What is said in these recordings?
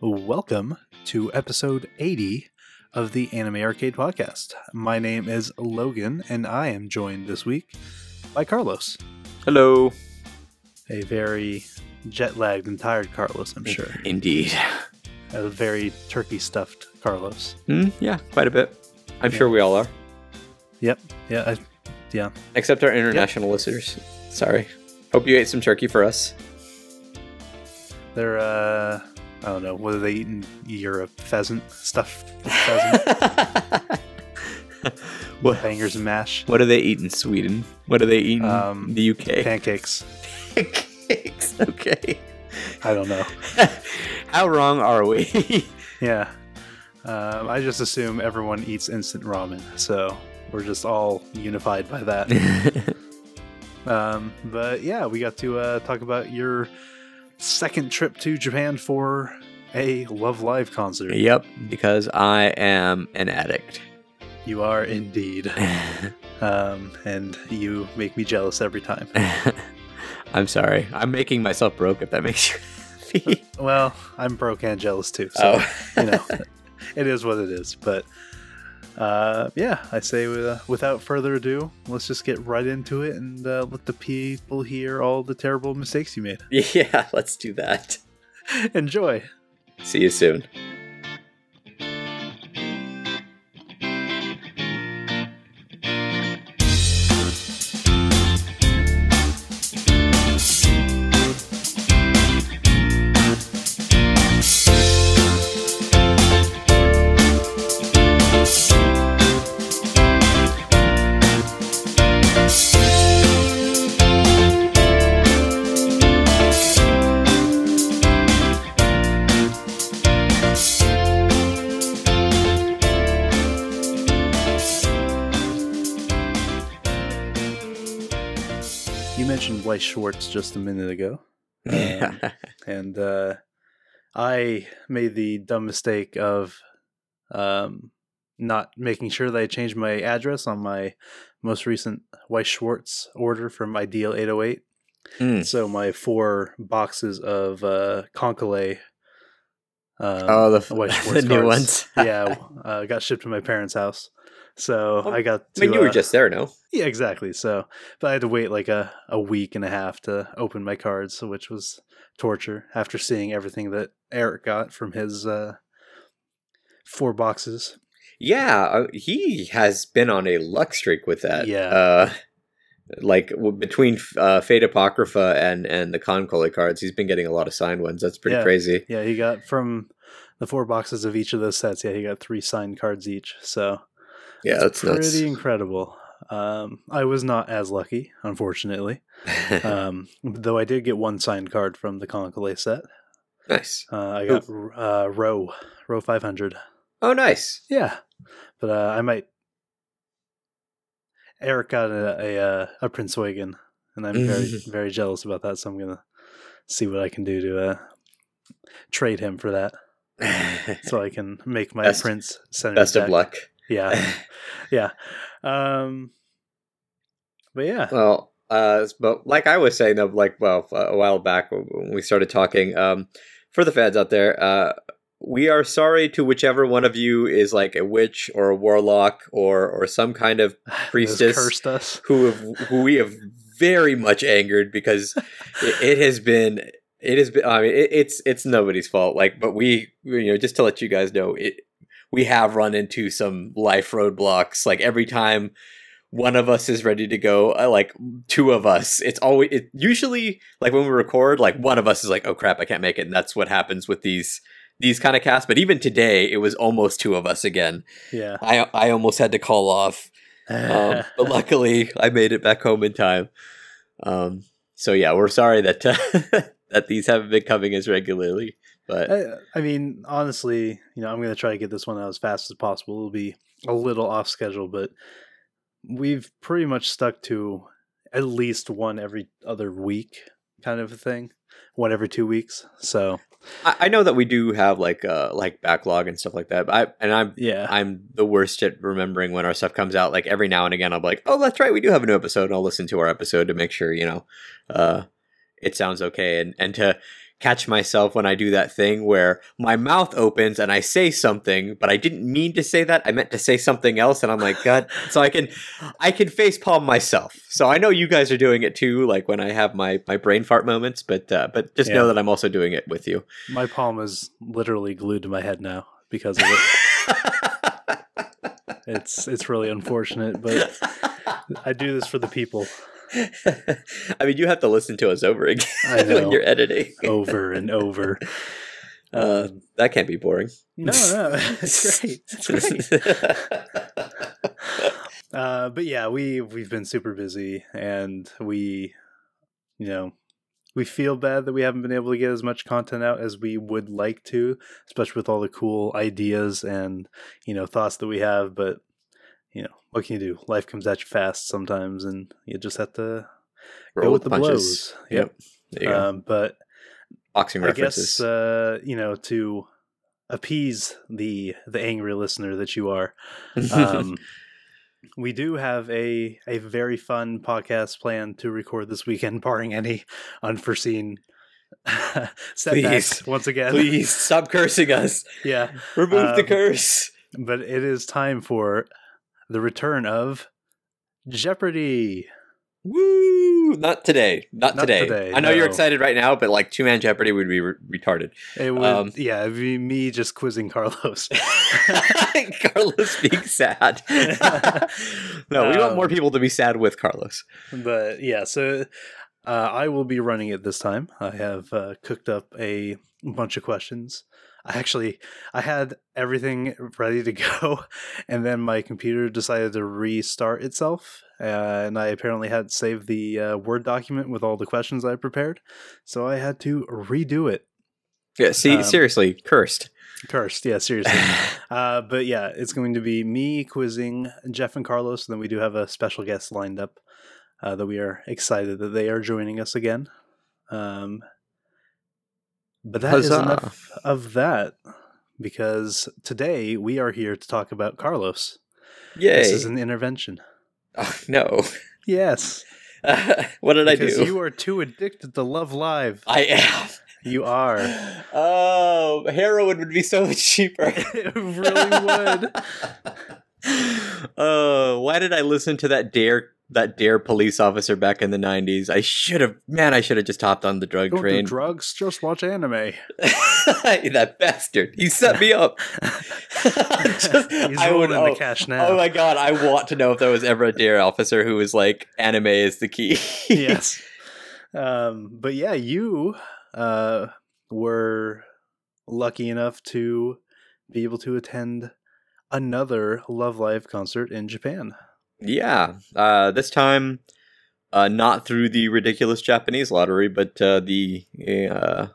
Welcome to episode 80 of the Anime Arcade Podcast. My name is Logan, and I am joined this week by Carlos. Hello. A very jet lagged and tired Carlos, I'm sure. Indeed. A very turkey stuffed Carlos. Mm, yeah, quite a bit. I'm sure we all are, Yep. Yeah. I, yeah. except our international listeners. Sorry. Hope you ate some turkey for us. They're, uh, I don't know, what do they eat in Europe? Pheasant? stuff. pheasant? what, Bangers and mash? what do they eat in Sweden? What do they eat in Um, the UK? Pancakes? Pancakes. Okay. I don't know. How wrong are we? Yeah. Um, I just assume everyone eats instant ramen, so we're just all unified by that. um, but yeah, we got to uh, talk about your second trip to Japan for a Love Live concert. yep, because I am an addict. You are indeed. Um, and you make me jealous every time. I'm sorry. I'm making myself broke if that makes you happy. Well, I'm broke and jealous too, so oh. you know, it is what it is. But uh, yeah, I say uh, without further ado, let's just get right into it and uh, let the people hear all the terrible mistakes you made. Yeah, let's do that. Enjoy. See you soon. Schwarz just a minute ago, Um, and uh, I made the dumb mistake of um, not making sure that I changed my address on my most recent Weiss Schwarz order from Ideal 808. Mm. So my four boxes of uh, KanColle. Um, Oh, the, Weiss the new ones. yeah, uh, got shipped to my parents' house. So Oh, I got. I mean, to, you were uh, just there, no? yeah, exactly. So, but I had to wait like a, a week and a half to open my cards, which was torture after seeing everything that Eric got from his uh, four boxes. Yeah, uh, he has been on a luck streak with that. Yeah. Uh, like w- between uh, Fate Apocrypha and and the KanColle cards, he's been getting a lot of signed ones. That's pretty Yeah. crazy. Yeah, he got from the four boxes of each of those sets. Yeah, he got three signed cards each. So Yeah, that's pretty nuts. incredible. Um, I was not as lucky, unfortunately. um, though I did get one signed card from the KanColle set. nice. Uh, I got uh, row row five hundred. Oh, nice. Yeah, but uh, I might. Eric got a a, uh, a Prince Wagon, and I'm very very jealous about that. So I'm gonna see what I can do to uh, trade him for that, so I can make my Best- Prince center. Best of luck. Yeah, yeah. Um, but yeah, Well, uh, but like I was saying though, like well, a while back when we started talking, um, for the fans out there, uh, we are sorry to whichever one of you is like a witch or a warlock or or some kind of priestess cursed us. who have who we have very much angered because it, it has been it has been I mean it, it's it's nobody's fault like but we you know just to let you guys know it we have run into some life roadblocks. Like every time one of us is ready to go uh, like two of us it's always it usually like when we record like one of us is like oh crap I can't make it. And that's what happens with these these kind of casts. But even today it was almost two of us again. Yeah. I I almost had to call off. Um, but luckily I made it back home in time. Um, so yeah, we're sorry that uh, that these haven't been coming as regularly, but I, I mean, honestly, you know, I'm going to try to get this one out as fast as possible. It'll be a little off schedule, but we've pretty much stuck to at least one every other week kind of a thing, one every two weeks. So I, I know that we do have like uh like backlog and stuff like that. But I and I'm yeah, I'm the worst at remembering when our stuff comes out. Like every now and again, I'll be like, "Oh, that's right, we do have a new episode." And I'll listen to our episode to make sure you know uh, it sounds okay, and and to catch myself when I do that thing where my mouth opens and I say something, but I didn't mean to say that. I meant to say something else, and I'm like, God. so I can, I can face palm myself. So I know you guys are doing it too, like when I have my my brain fart moments. But uh, but just yeah. know that I'm also doing it with you. My palm is literally glued to my head now because of it. it's it's really unfortunate, but I do this for the people. I mean, you have to listen to us over again when you're editing. over and over. Uh, um, that can't be boring. No, no, it's great. It's great. uh, but yeah, we we've been super busy, and we, you know, we feel bad that we haven't been able to get as much content out as we would like to, especially with all the cool ideas and you know thoughts that we have. But you know, what can you do? Life comes at you fast sometimes, and you just have to Roll go with the punches. blows. Yep. yep. Um, but boxing references. I guess uh, you know to appease the the angry listener that you are. Um, we do have a a very fun podcast planned to record this weekend, barring any unforeseen setbacks. Please, once again, please stop cursing us. Yeah, remove um, the curse. But it is time for the return of Jeopardy. Woo! Not today. Not, Not today. today. I know no. you're excited right now, but like two man Jeopardy would be re- retarded. It would, um, yeah, it'd be me just quizzing Carlos. Carlos being sad. no, we um, want more um, people to be sad with Carlos. But yeah, so uh, I will be running it this time. I have uh, cooked up a bunch of questions I actually I had everything ready to go, and then my computer decided to restart itself, uh, and I apparently had saved the uh, Word document with all the questions I prepared, so I had to redo it. Yeah, see, um, seriously, cursed. Cursed, yeah, seriously. uh, but yeah, it's going to be me quizzing Jeff and Carlos, and then we do have a special guest lined up uh, that we are excited that they are joining us again. Um, but that Huzzah. is enough of that because today we are here to talk about Carlos. Yay. This is an intervention. Oh, no. Yes. Uh, what did because I do? You are too addicted to Love Live. I am. You are. Oh, heroin would be so much cheaper. it really would. Oh, why did I listen to that Dare that dare police officer back in the 90s. I should have, man, I should have just hopped on the drug Don't train. Do drugs, just watch anime. that bastard. He set me up. just, He's I would, oh, the cash now. Oh my god, I want to know if there was ever a dare officer who was like, anime is the key. yes. Um, but yeah, you uh, were lucky enough to be able to attend another Love Live concert in Japan. Yeah, uh, this time uh, not through the ridiculous Japanese lottery, but uh, the uh,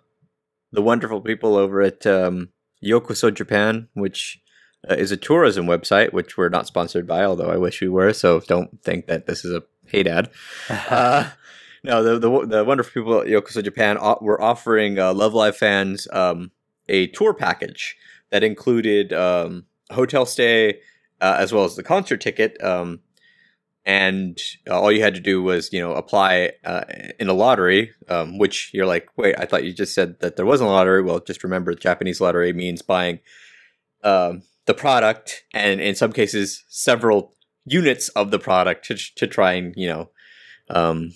the wonderful people over at um, Yokoso Japan, which uh, is a tourism website, which we're not sponsored by, although I wish we were. So don't think that this is a paid ad. Uh, no, the, the, the wonderful people at Yokoso Japan were offering Love Live fans um, a tour package that included um, hotel stay. as well as the concert ticket, um, and all you had to do was you know apply uh, in a lottery um, which you're like wait i thought you just said that there wasn't a lottery. Well just remember japanese lottery means buying um, the product and in some cases several units of the product to, to try and you know um,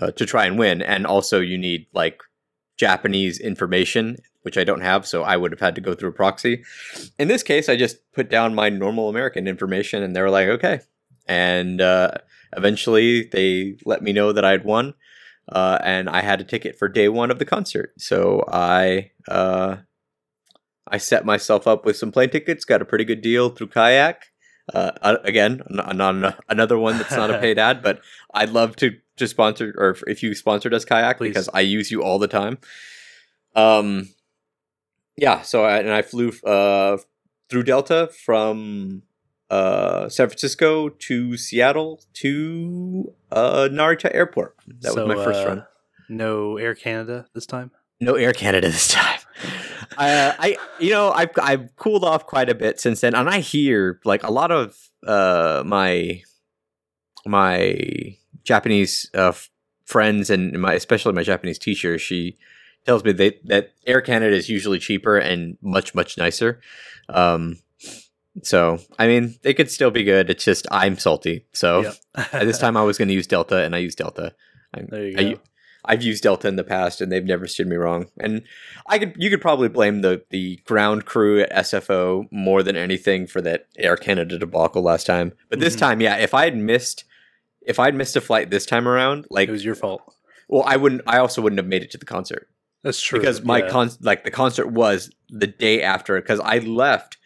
uh, to try and win. And also you need like japanese information which i don't have so i would have had to go through a proxy. In this case i just put down my normal american information and they were like okay and uh, eventually they let me know that I'd won, uh, and I had a ticket for day one of the concert. So I uh, I set myself up with some plane tickets, got a pretty good deal through Kayak. Uh, again, not another one that's not a paid ad, but I'd love to to sponsor or if you sponsored us Kayak Please. because I use you all the time. Um, yeah. So I, and I flew uh through Delta from uh, San Francisco to Seattle to uh, Narita Airport. That so, was my first uh, run. No Air Canada this time. No Air Canada this time. uh, I, you know, I've I've cooled off quite a bit since then, and I hear like a lot of uh, my my Japanese uh, friends and my especially my Japanese teacher. She tells me they, that Air Canada is usually cheaper and much much nicer. Um, so I mean, it could still be good. It's just I'm salty. So Yep. this time, I was going to use Delta, and I used Delta. I, there you I, go. I've used Delta in the past, and they've never steered me wrong. And I could, you could probably blame the the ground crew at SFO more than anything for that Air Canada debacle last time. But this Mhm. time, yeah, if I had missed, if I'd missed a flight this time around, like, it was your fault. well, I wouldn't. I also wouldn't have made it to the concert That's true. because my yeah. con like the concert was the day after because I left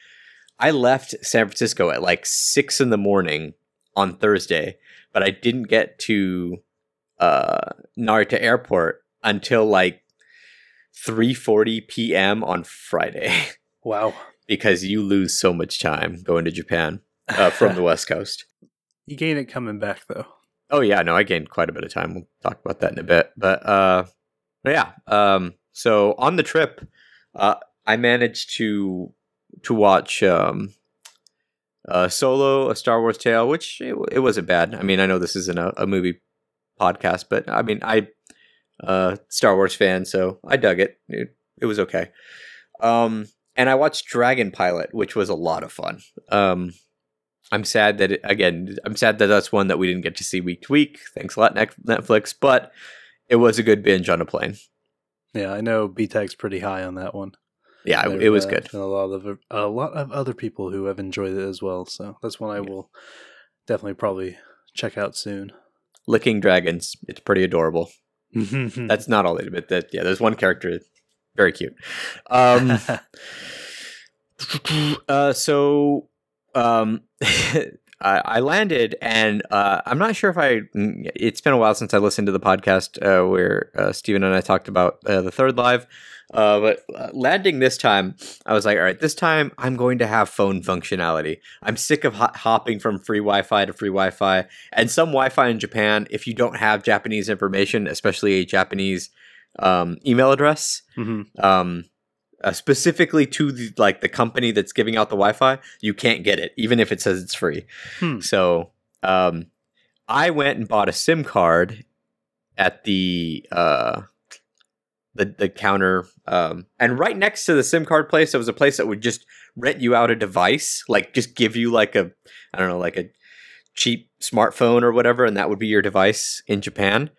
I left San Francisco at like six in the morning on Thursday, but I didn't get to uh Narita Airport until like three forty PM on Friday wow. because you lose so much time going to Japan uh, from the West Coast. you gain it coming back though. Oh yeah, no, I gained quite a bit of time. We'll talk about that in a bit. But uh but yeah, um so on the trip, uh I managed to to watch um uh Solo, a Star Wars tale, which it, it wasn't bad. I mean, I know this isn't a, a movie podcast, but I mean, I uh Star Wars fan, so I dug it. It, it was okay. Um and I watched Dragon Pilot, which was a lot of fun. Um I'm sad that it, again, I'm sad that that's one that we didn't get to see week to week. Thanks a lot, Netflix. But it was a good binge on a plane. Yeah, I know BTEC's pretty high on that one. Yeah, it, it was uh, good. been A lot of a lot of other people who have enjoyed it as well. So that's one I Yeah. will definitely probably check out soon. Licking dragons. It's pretty adorable. That's not all they but that yeah, there's one character very cute. Um uh so um I, I landed and uh, I'm not sure if I. mm, It's been a while since I listened to the podcast uh, where uh, Steven and I talked about uh, the third live. Uh, but uh, landing this time, I was like, all right, this time I'm going to have phone functionality. I'm sick of ho- hopping from free Wi Fi to free Wi Fi. And some Wi Fi in Japan, if you don't have Japanese information, especially a Japanese um, email address, hmm um, uh, specifically to the, like the company that's giving out the Wi-Fi, you can't get it, even if it says it's free. Hmm. So um, I went and bought a SIM card at the uh, the the counter, um, and right next to the SIM card place, there was a place that would just rent you out a device, like just give you like a I don't know, like a cheap smartphone or whatever, and that would be your device in Japan.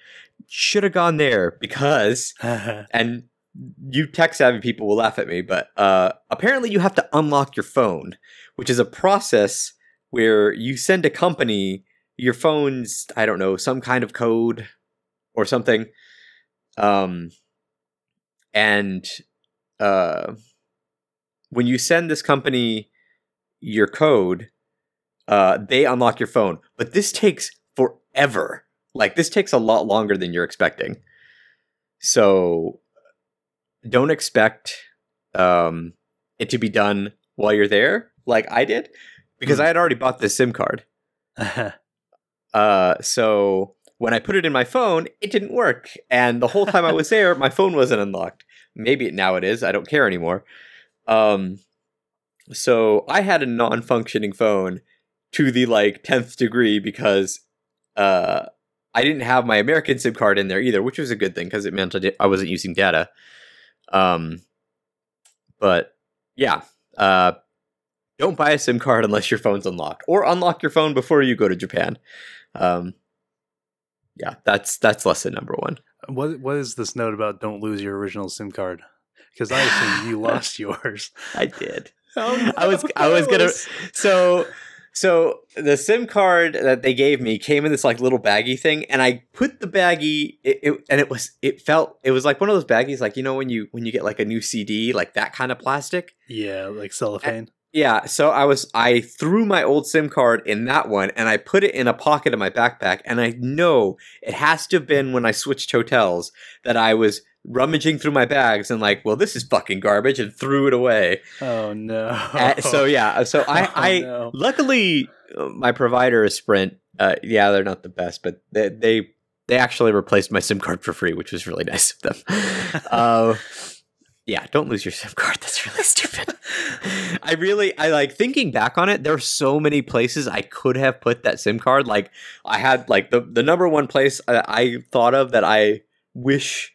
Should have gone there because and you tech savvy people will laugh at me, but uh, apparently you have to unlock your phone, which is a process where you send a company your phone's I don't know some kind of code or something, um, and uh, when you send this company your code, uh, they unlock your phone, but this takes forever. Like this takes a lot longer than you're expecting. So don't expect um, it to be done while you're there, like I did, because Hmm. I had already bought this SIM card. Uh, so when I put it in my phone, it didn't work, and the whole time I was there, my phone wasn't unlocked. Maybe now it is. I don't care anymore. Um, so I had a non-functioning phone to the like tenth degree because uh, I didn't have my American SIM card in there either, which was a good thing because it meant I, di- I wasn't using data. Um, but yeah, uh, don't buy a SIM card unless your phone's unlocked, or unlock your phone before you go to Japan. Um, yeah, that's that's lesson number one. what what is this note about? Don't lose your original SIM card because I assume you lost yours. I did. Oh, I was I was gonna so so the SIM card that they gave me came in this like little baggy thing, and I put the baggy it, it, and it was it felt it was like one of those baggies like you know when you when you get like a new CD like that kind of plastic. Yeah, like cellophane. Yeah, so I was I threw my old SIM card in that one and I put it in a pocket of my backpack and I know it has to have been when I switched hotels that I was rummaging through my bags and like, well, this is fucking garbage and threw it away. Oh no! Uh, so yeah, so I Oh, I no. luckily uh, my provider is Sprint. Uh, yeah, they're not the best, but they they they actually replaced my SIM card for free, which was really nice of them. uh, yeah, don't lose your SIM card. That's really stupid. I really, I like thinking back on it. There are so many places I could have put that SIM card. Like I had like the the number one place I, I thought of that I wish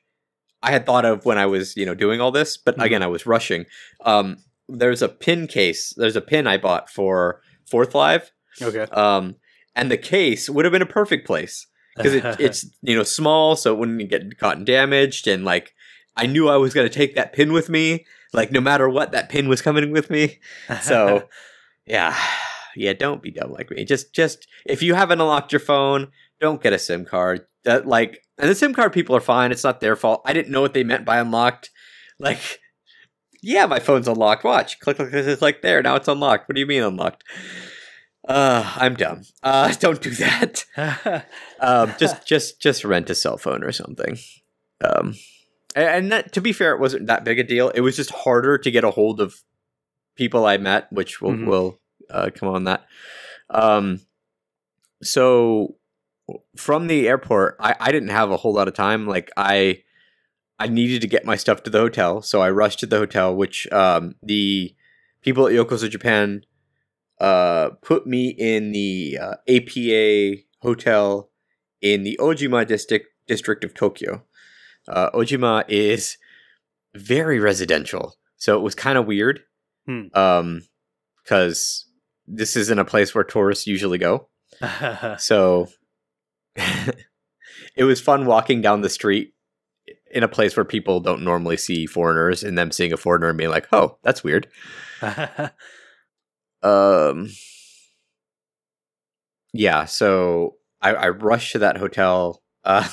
I had thought of when I was you know doing all this, but Mhm. again I was rushing. Um, there's a pin case. There's a pin I bought for Fourth Live, Okay. um, and the case would have been a perfect place because it, it's you know small, so it wouldn't get gotten damaged, and like I knew I was gonna take that pin with me. Like no matter what, that pin was coming with me. So yeah, yeah. Don't be dumb like me. Just just if you haven't unlocked your phone, don't get a SIM card. That like, and the SIM card people are fine. It's not their fault. I didn't know what they meant by unlocked. Like, yeah, my phone's unlocked. Watch, click, click, click, click, click there. Now it's unlocked. What do you mean unlocked? Uh, I'm dumb. Uh, don't do that. Um, just just just rent a cell phone or something. Um, and, that, to be fair, it wasn't that big a deal. It was just harder to get a hold of people I met, which will Mhm. will uh, come on that. Um, so from the airport, I, I didn't have a whole lot of time. Like I I needed to get my stuff to the hotel, so I rushed to the hotel, which um, the people at Yokoso Japan uh, put me in the uh, APA hotel in the Ojima district district of Tokyo. Uh, Ojima is very residential, so it was kind of weird. Hmm. Um, because this isn't a place where tourists usually go. So it was fun walking down the street in a place where people don't normally see foreigners and them seeing a foreigner and being like, "Oh, that's weird." Um Yeah, so I, I rushed to that hotel. Uh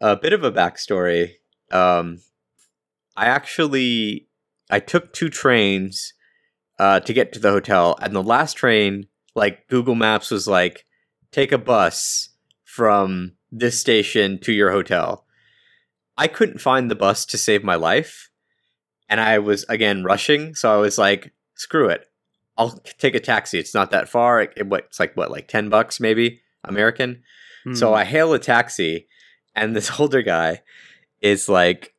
a bit of a backstory. Um I actually I took two trains uh to get to the hotel and the last train like Google Maps was like take a bus from this station to your hotel. I couldn't find the bus to save my life and I was again rushing, so I was like screw it. I'll take a taxi. It's not that far. It, it- it's like what like 10 bucks maybe American. So Hmm. I hail a taxi, and this older guy is like,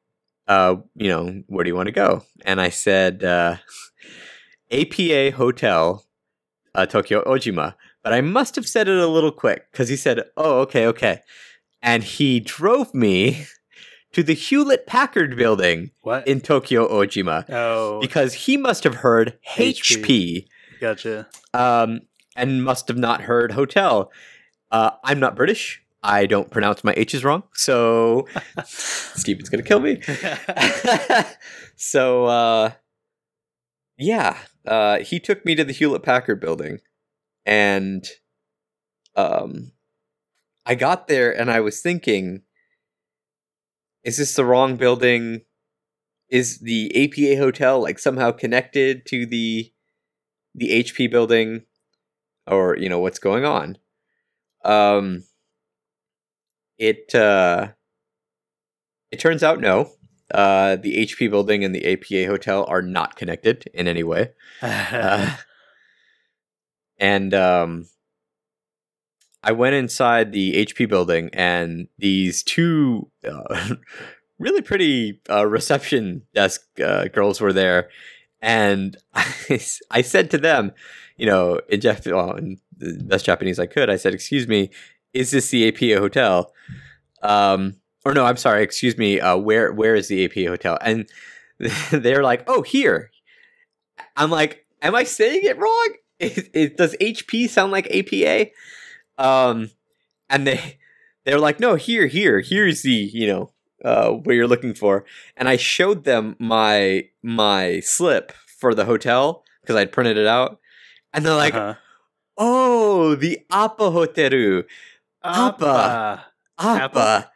uh, you know, where do you want to go? And I said, uh, APA Hotel, uh, Tokyo Ojima. But I must have said it a little quick because he said, oh, okay, okay. And he drove me to the Hewlett Packard building what? in Tokyo Ojima oh, because he must have heard HP. HP gotcha. um, and must have not heard hotel. Uh, I'm not British. I don't pronounce my H's wrong, so Steven's gonna kill me. so uh, yeah, uh, he took me to the Hewlett Packard building, and um, I got there and I was thinking, is this the wrong building? Is the APA hotel like somehow connected to the the HP building, or you know what's going on? Um, it uh, it turns out no. Uh, the HP building and the APA hotel are not connected in any way. Uh, and um, I went inside the HP building, and these two uh, really pretty uh, reception desk uh, girls were there. And I said to them, you know, in, Jap- well, in the best Japanese I could, I said, "Excuse me, is this the APA hotel?" Um, or no, I'm sorry, excuse me. Uh, where where is the APA hotel? And they're like, "Oh, here." I'm like, "Am I saying it wrong? It, it, does HP sound like APA?" Um, and they they're like, "No, here, here, here's the you know uh, where you're looking for." And I showed them my my slip for the hotel because I'd printed it out, and they're like, Uh-huh. "Oh, the Appa Hoteru, Appa. Appa."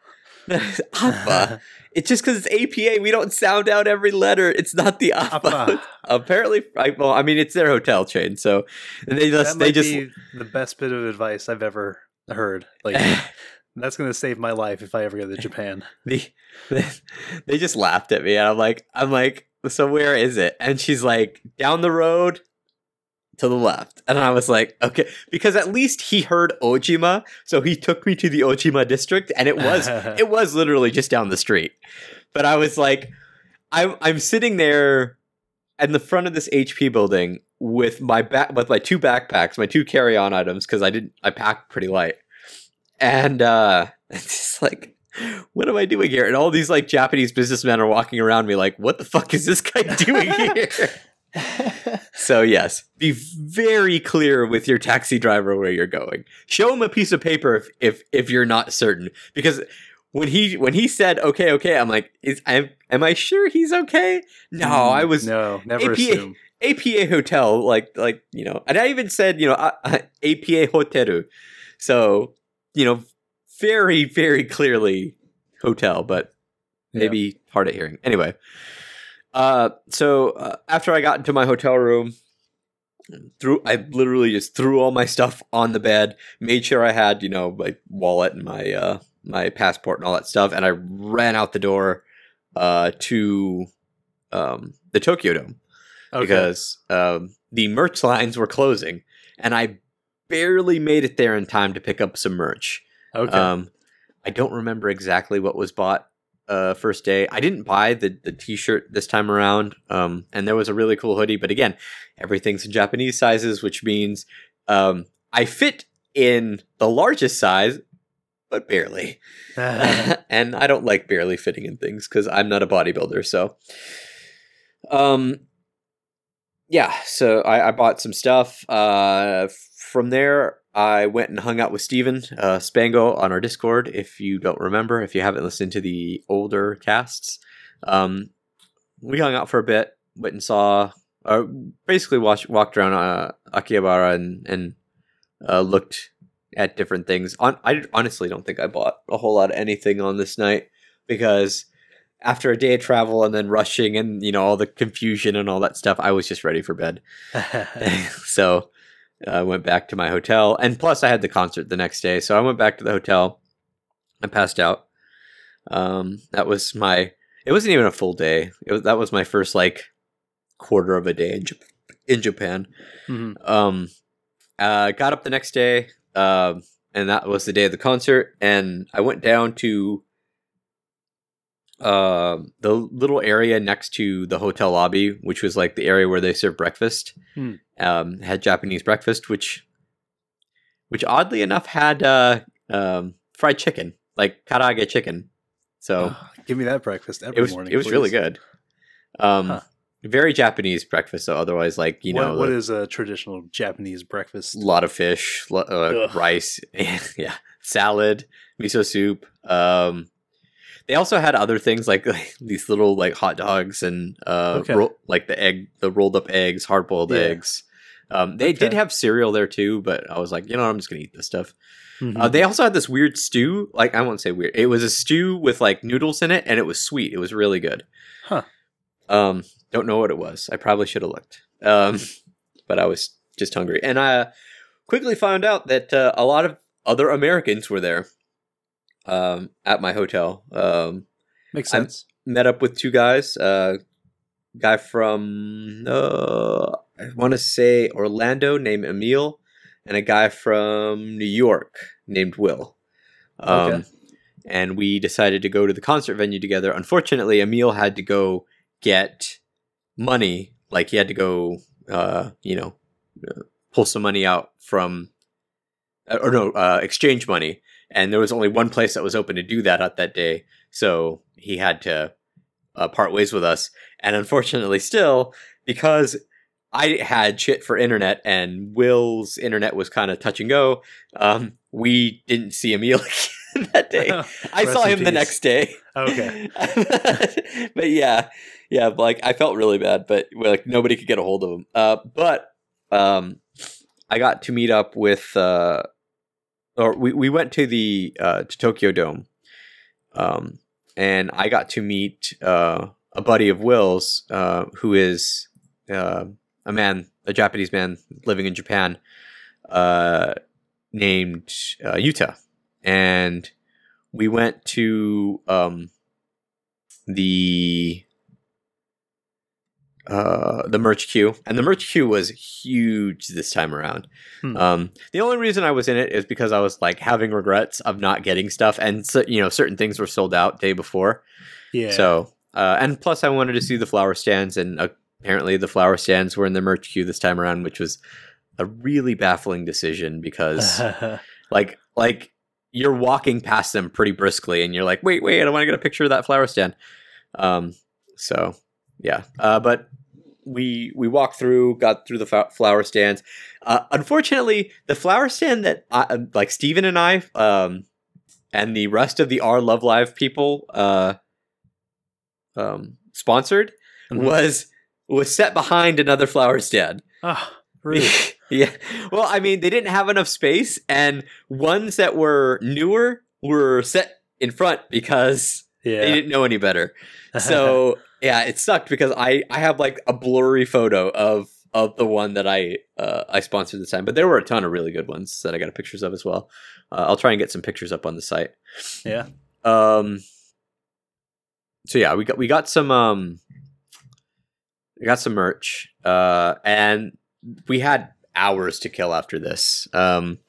Appa. It's just because it's APA. We don't sound out every letter. It's not the APA. Appa. Apparently, I, well, I mean, it's their hotel chain, so and they just they just be the best bit of advice I've ever heard. Like that's gonna save my life if I ever go to Japan. they, they just laughed at me, and I'm like, I'm like, so where is it? And she's like, down the road to the left, and I was like, okay, because at least he heard Ojima, so he took me to the Ojima district, and it was it was literally just down the street. But I was like, I'm I'm sitting there in the front of this HP building with my back with my two backpacks, my two carry on items because I didn't I packed pretty light, and uh, it's just like what am I doing here? And all these like Japanese businessmen are walking around me like, what the fuck is this guy doing here? So yes, be very clear with your taxi driver where you're going. Show him a piece of paper if if, if you're not certain, because when he when he said okay okay, I'm like, is am, am I sure he's okay? No, I was no, never APA, assume. APA hotel, like like you know, and I even said you know uh, uh, APA hotel, so you know, very very clearly hotel, but maybe Yeah. hard at hearing. Anyway, uh, so uh, after I got into my hotel room, threw I literally just threw all my stuff on the bed, made sure I had you know my wallet and my uh, my passport and all that stuff, and I ran out the door uh, to um, the Tokyo Dome Okay. because um, the merch lines were closing, and I barely made it there in time to pick up some merch. okay. Um, I don't remember exactly what was bought uh, first day. I didn't buy the the T-shirt this time around, um, and there was a really cool hoodie. But again, everything's in Japanese sizes, which means um, I fit in the largest size, but barely. and I don't like barely fitting in things because I'm not a bodybuilder. So, um, yeah. So I, I bought some stuff. Uh, from there, I went and hung out with Steven uh, Spango on our Discord. If you don't remember, if you haven't listened to the older casts, um, we hung out for a bit. Went and saw, uh, basically watched, walked around uh, Akihabara and and uh, looked at different things. On, I honestly don't think I bought a whole lot of anything on this night because after a day of travel and then rushing and you know all the confusion and all that stuff, I was just ready for bed. so I went back to my hotel, and plus I had the concert the next day, so I went back to the hotel. I passed out. Um, that was my. It wasn't even a full day. It was, that was my first like quarter of a day in, Jap- in Japan. Mhm. Um, uh, got up the next day, um, and that was the day of the concert. And I went down to um the little area next to the hotel lobby, which was like the area where they serve breakfast. Hmm. Um, had Japanese breakfast, which, which oddly enough had uh, um, fried chicken, like karaage chicken. So Oh, give me that breakfast every it was morning. it was really good. Um, Huh. very Japanese breakfast. So otherwise, like you what, know, what the- is a traditional Japanese breakfast? a lot of fish, lo- uh, rice, yeah, salad, miso soup. Um, they also had other things like, these little like hot dogs and uh, Okay. ro- like the egg, the rolled up eggs, hard boiled Yeah. eggs. Um, they did have cereal there too, but I was like, you know, I'm just gonna eat this stuff. Mhm. Uh, they also had this weird stew. Like I won't say weird. It was a stew with like noodles in it, and it was sweet. It was really good. Huh. Um, don't know what it was. I probably should have looked. Um, but I was just hungry, and I quickly found out that uh, a lot of other Americans were there. Um, at my hotel. Um, Makes sense. met up with two guys. Uh, guy from uh, I want to say Orlando named Emil, and a guy from New York named Will. Um, Okay. And we decided to go to the concert venue together. Unfortunately, Emil had to go get money. Like he had to go, uh, you know, uh, pull some money out from, uh, or no, uh, exchange money. And there was only one place that was open to do that at that day. So he had to uh, part ways with us. And unfortunately, still, because I had shit for internet and Will's internet was kind of touch and go, um, we didn't see Emil again that day. I saw him the next day. Okay. but yeah, yeah, like I felt really bad, but like nobody could get a hold of him. Uh, but um, I got to meet up with, uh, or we, we went to the uh, to Tokyo Dome, um, and I got to meet uh, a buddy of Will's uh, who is uh, a man, a Japanese man living in Japan, uh, named uh, Yuta, and we went to um, the uh, the merch queue, and the merch queue was huge this time around. Hmm. Um, the only reason I was in it is because I was like having regrets of not getting stuff, and so, you know certain things were sold out day before. Yeah. So, uh, and plus, I wanted to see the flower stands, and apparently, the flower stands were in the merch queue this time around, which was a really baffling decision because, like, like you're walking past them pretty briskly, and you're like, wait, wait, I want to get a picture of that flower stand. Um, so yeah, uh, but we we walked through, got through the flower stands. Uh, unfortunately, the flower stand that I, uh, like Steven and I, um, and the rest of the R Love Live people, uh, um, sponsored mm-hmm. was was set behind another flower stand. Oh, really? yeah. Well, I mean, they didn't have enough space, and ones that were newer were set in front because yeah. they didn't know any better. So yeah, it sucked because I I have like a blurry photo of of the one that I uh, I sponsored this time, but there were a ton of really good ones that I got pictures of as well. Uh, I'll try and get some pictures up on the site. Yeah. Um. So yeah, we got we got some um. We got some merch, uh, and we had hours to kill after this. Um,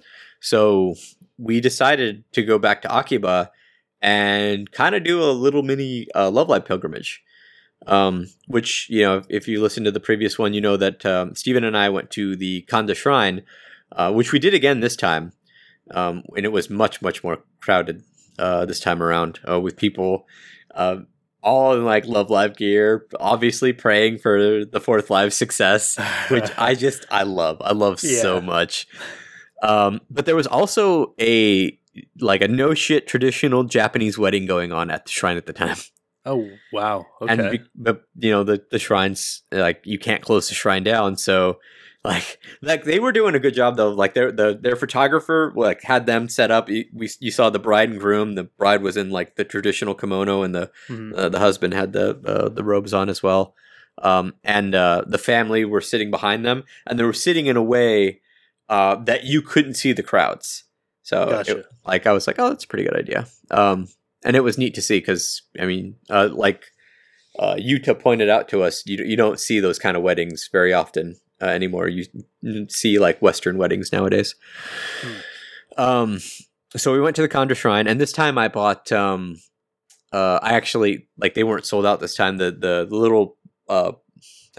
so we decided to go back to Akiba and kind of do a little mini uh, Love Live pilgrimage. Um, which you know, if you listen to the previous one, you know that um, Stephen and I went to the Kanda Shrine, uh, which we did again this time, um, and it was much much more crowded uh, this time around uh, with people uh, all in like Love Live gear, obviously praying for the fourth live success, which I just I love. I love yeah. so much. Um, but there was also a like a no shit traditional Japanese wedding going on at the shrine at the time. Oh wow! Okay. And but you know the the shrines like you can't close the shrine down, so like like they were doing a good job though. Like their the their photographer like had them set up. We you saw the bride and groom. The bride was in like the traditional kimono, and the mm-hmm. uh, the husband had the uh, the robes on as well. Um, and uh, the family were sitting behind them, and they were sitting in a way uh, that you couldn't see the crowds. So gotcha. it, like I was like, oh, that's a pretty good idea. Um, and it was neat to see because I mean, uh, like uh, Yuta pointed out to us, you you don't see those kind of weddings very often uh, anymore. You see like Western weddings nowadays. Hmm. Um, so we went to the Kanda Shrine, and this time I bought. Um, uh, I actually like they weren't sold out this time. The the, the little uh,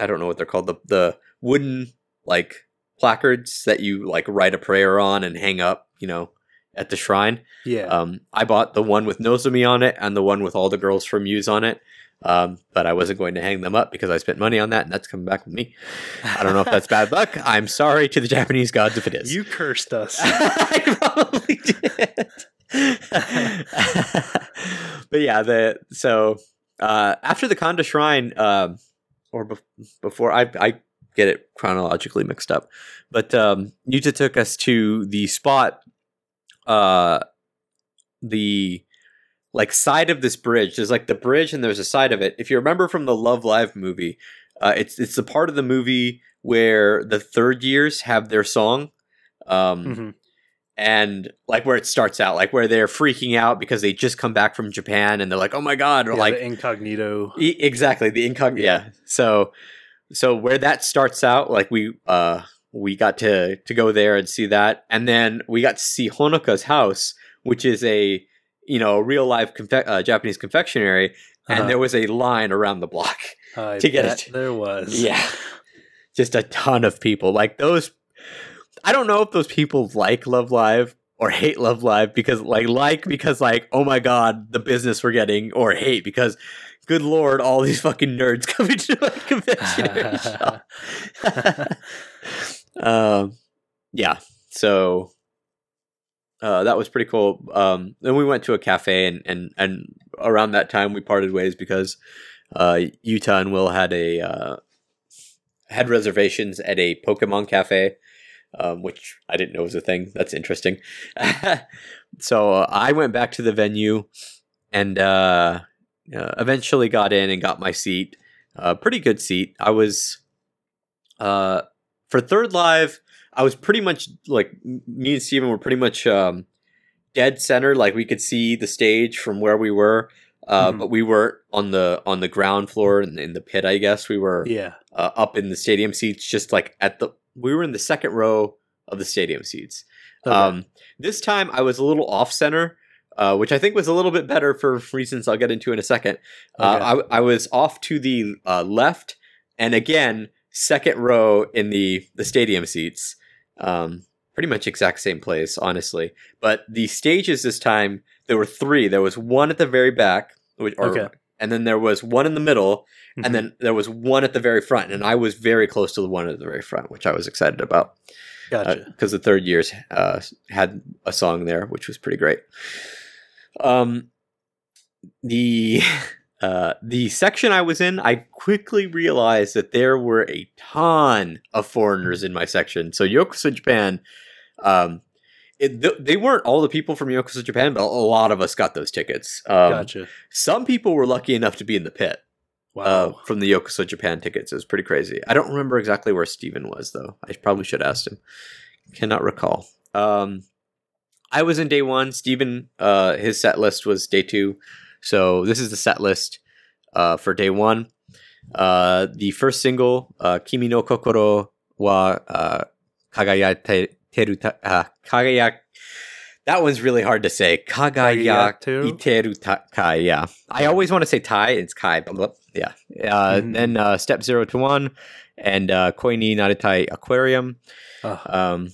I don't know what they're called. The the wooden like placards that you like write a prayer on and hang up. You know, at the shrine. Yeah. Um, I bought the one with Nozomi on it and the one with all the girls from Muse on it. Um, but I wasn't going to hang them up because I spent money on that, and that's coming back with me. I don't know if that's bad luck. I'm sorry to the Japanese gods if it is. You cursed us. I probably did. but yeah, the so uh, after the Kanda Shrine, uh, or be- before I, I get it chronologically mixed up, but um, Yuta took us to the spot uh the like side of this bridge. There's like the bridge and there's a side of it. If you remember from the Love Live movie, uh, it's it's the part of the movie where the third years have their song. Um, mm-hmm. And like where it starts out, like where they're freaking out because they just come back from Japan and they're like, "Oh my god!" Or yeah, like incognito. E- exactly the incognito. Yeah. yeah. So, so where that starts out, like we uh we got to to go there and see that, and then we got to see Honoka's house, which is a you know real life confe- uh, Japanese confectionery, and uh-huh. there was a line around the block I to get it. There was, yeah, just a ton of people. Like those, I don't know if those people like Love Live or hate Love Live because like like because like oh my god the business we're getting, or hate because good lord all these fucking nerds coming to a confectionery shop. Um, yeah. So uh, that was pretty cool. Um, then we went to a cafe, and and and around that time we parted ways because uh, Yuta and Will had a uh, had reservations at a Pokemon cafe, um, which I didn't know was a thing. That's interesting. so uh, I went back to the venue and uh, uh, eventually got in and got my seat. A pretty good seat. I was uh, for third live, I was pretty much like me and Steven were pretty much um, dead center. Like we could see the stage from where we were, uh, mm-hmm. but we were on the on the ground floor in, in the pit. I guess we were yeah uh, up in the stadium seats, just like at the we were in the second row of the stadium seats. Okay. Um, this time I was a little off center. Uh, which I think was a little bit better for reasons I'll get into in a second. Uh, okay. I, I was off to the uh, left, and again, second row in the the stadium seats. Um, pretty much exact same place, honestly. But the stages this time there were three. There was one at the very back, which, or, Okay. and then there was one in the middle, Mhm. and then there was one at the very front. And I was very close to the one at the very front, which I was excited about gotcha. because the third years uh, had a song there, which was pretty great. Um, the uh, the section I was in, I quickly realized that there were a ton of foreigners in my section. So Yokoso Japan, um, it, th- they weren't all the people from Yokoso Japan, but a lot of us got those tickets. Um, gotcha. Some people were lucky enough to be in the pit Wow. uh, from the Yokoso Japan tickets. It was pretty crazy. I don't remember exactly where Steven was though. I probably should have asked him. Cannot recall. Um, I was in day one. Steven, uh, his set list was day two. So this is the set list uh, for day one. Uh, the first single, uh, Kimi no Kokoro wa uh, Kagayate teru ta- uh, Kagayak. That one's really hard to say. Kagayak iteru ta- kai. Yeah, I always want to say Tai. It's Kai. Blah, blah. Yeah. Uh, Mhm. Then uh, step zero to one, and uh, Koi ni Naretai Aquarium. Ugh. Um,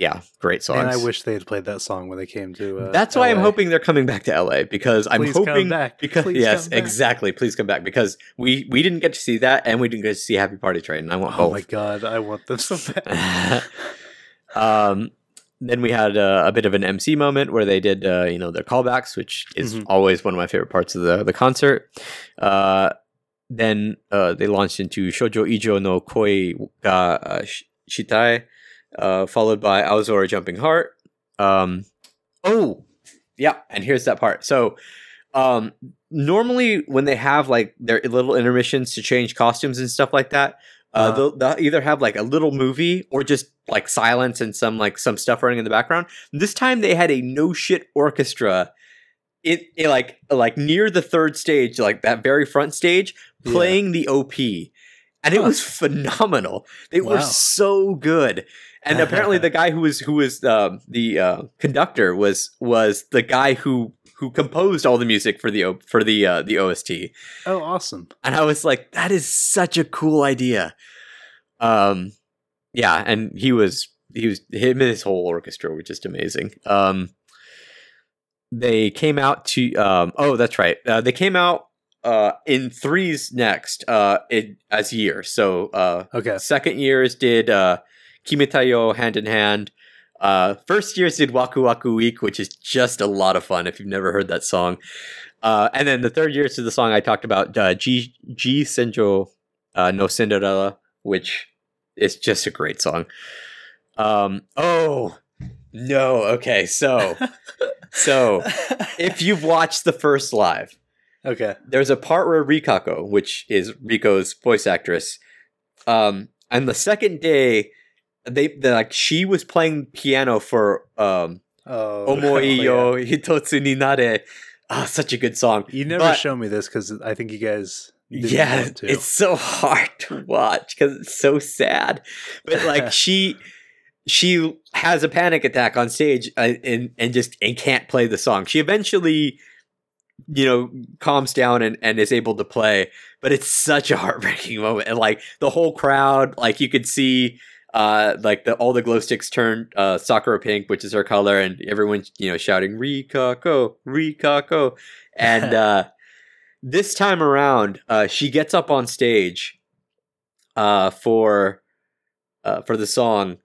yeah, great songs. and I wish they had played that song when they came to. Uh, That's why I'm hoping they're coming back to LA because I'm Please come hoping back. because Please yes, exactly. Please come back because we we didn't get to see that and we didn't get to see Happy Party Train. I want Oh my god, I want them so bad. um, then we had uh, a bit of an MC moment where they did uh, you know their callbacks, which is Mhm. always one of my favorite parts of the the concert. Uh, then uh, they launched into Shoujo Ijo no Koi ga uh, Shitai, uh, followed by Aozora Jumping Heart. Um, oh, yeah, and here's that part. So, um, normally when they have like their little intermissions to change costumes and stuff like that, uh, Uh-huh. they'll, they'll either have like a little movie or just like silence and some like some stuff running in the background. This time they had a no shit orchestra. It, it like like near the third stage, like that very front stage, Yeah. playing the OP, and it Huh. was phenomenal. They were so good. And apparently, the guy who was who was um, the uh, conductor was was the guy who who composed all the music for the for the uh, the OST. Oh, awesome. And I was like, that is such a cool idea. Um, yeah, and he was he was him and his whole orchestra were just amazing. Um, they came out to um, oh, that's right. Uh, they came out uh in threes next uh in, as year. So uh Okay. second years did uh Kimitayo hand in hand. Uh first years did Waku Waku Week, which is just a lot of fun if you've never heard that song. Uh and then the third years to the song I talked about, uh G G Senjo uh no Cinderella, which is just a great song. Um oh no, okay, so so if you've watched the first live, okay. there's a part where Rikako, which is Riko's voice actress, um, on the second day, they like she was playing piano for um, Oh, Omoi yeah. yo Hitotsu ni Nare. Ah, such a good song. You never But- show me this because I think you guys. yeah, it's so hard to watch because it's so sad. But like she, she has a panic attack on stage uh, and and just and can't play the song. She eventually, you know, calms down and and is able to play. But it's such a heartbreaking moment, and like the whole crowd, like you could see. Uh, like the all the glow sticks turn uh sakura pink, which is her color, and everyone's you know shouting "Rikako, Rikako," and uh, this time around, uh, she gets up on stage uh, for uh, for the song,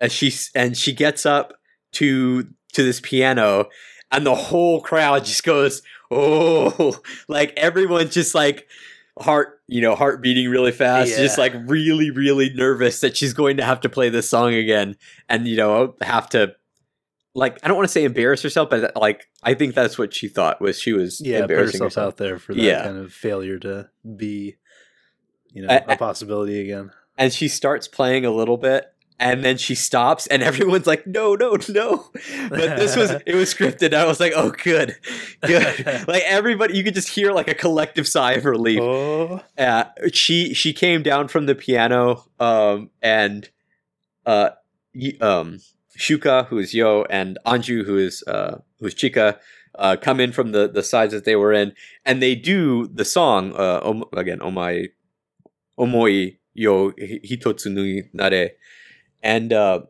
and she and she gets up to to this piano, and the whole crowd just goes, "Oh!" Like everyone's just like heart, you know, heart beating really fast, just like really, really nervous that she's going to have to play this song again, and you know, have to. Like I don't want to say embarrass herself, but like I think that's what she thought was she was yeah, put embarrassing herself herself. out there for that Yeah. kind of failure to be, you know, I- a possibility again. and she starts playing a little bit and then she stops and everyone's like no no no. But this was it was scripted. I was like oh good good. Like everybody you could just hear like a collective sigh of relief. Oh, uh, she she came down from the piano um and uh um shuka who is yo and anju who is uh who's chika uh come in from the the sides that they were in and they do the song uh om- again omai omoi yo hitotsu ni nare and uh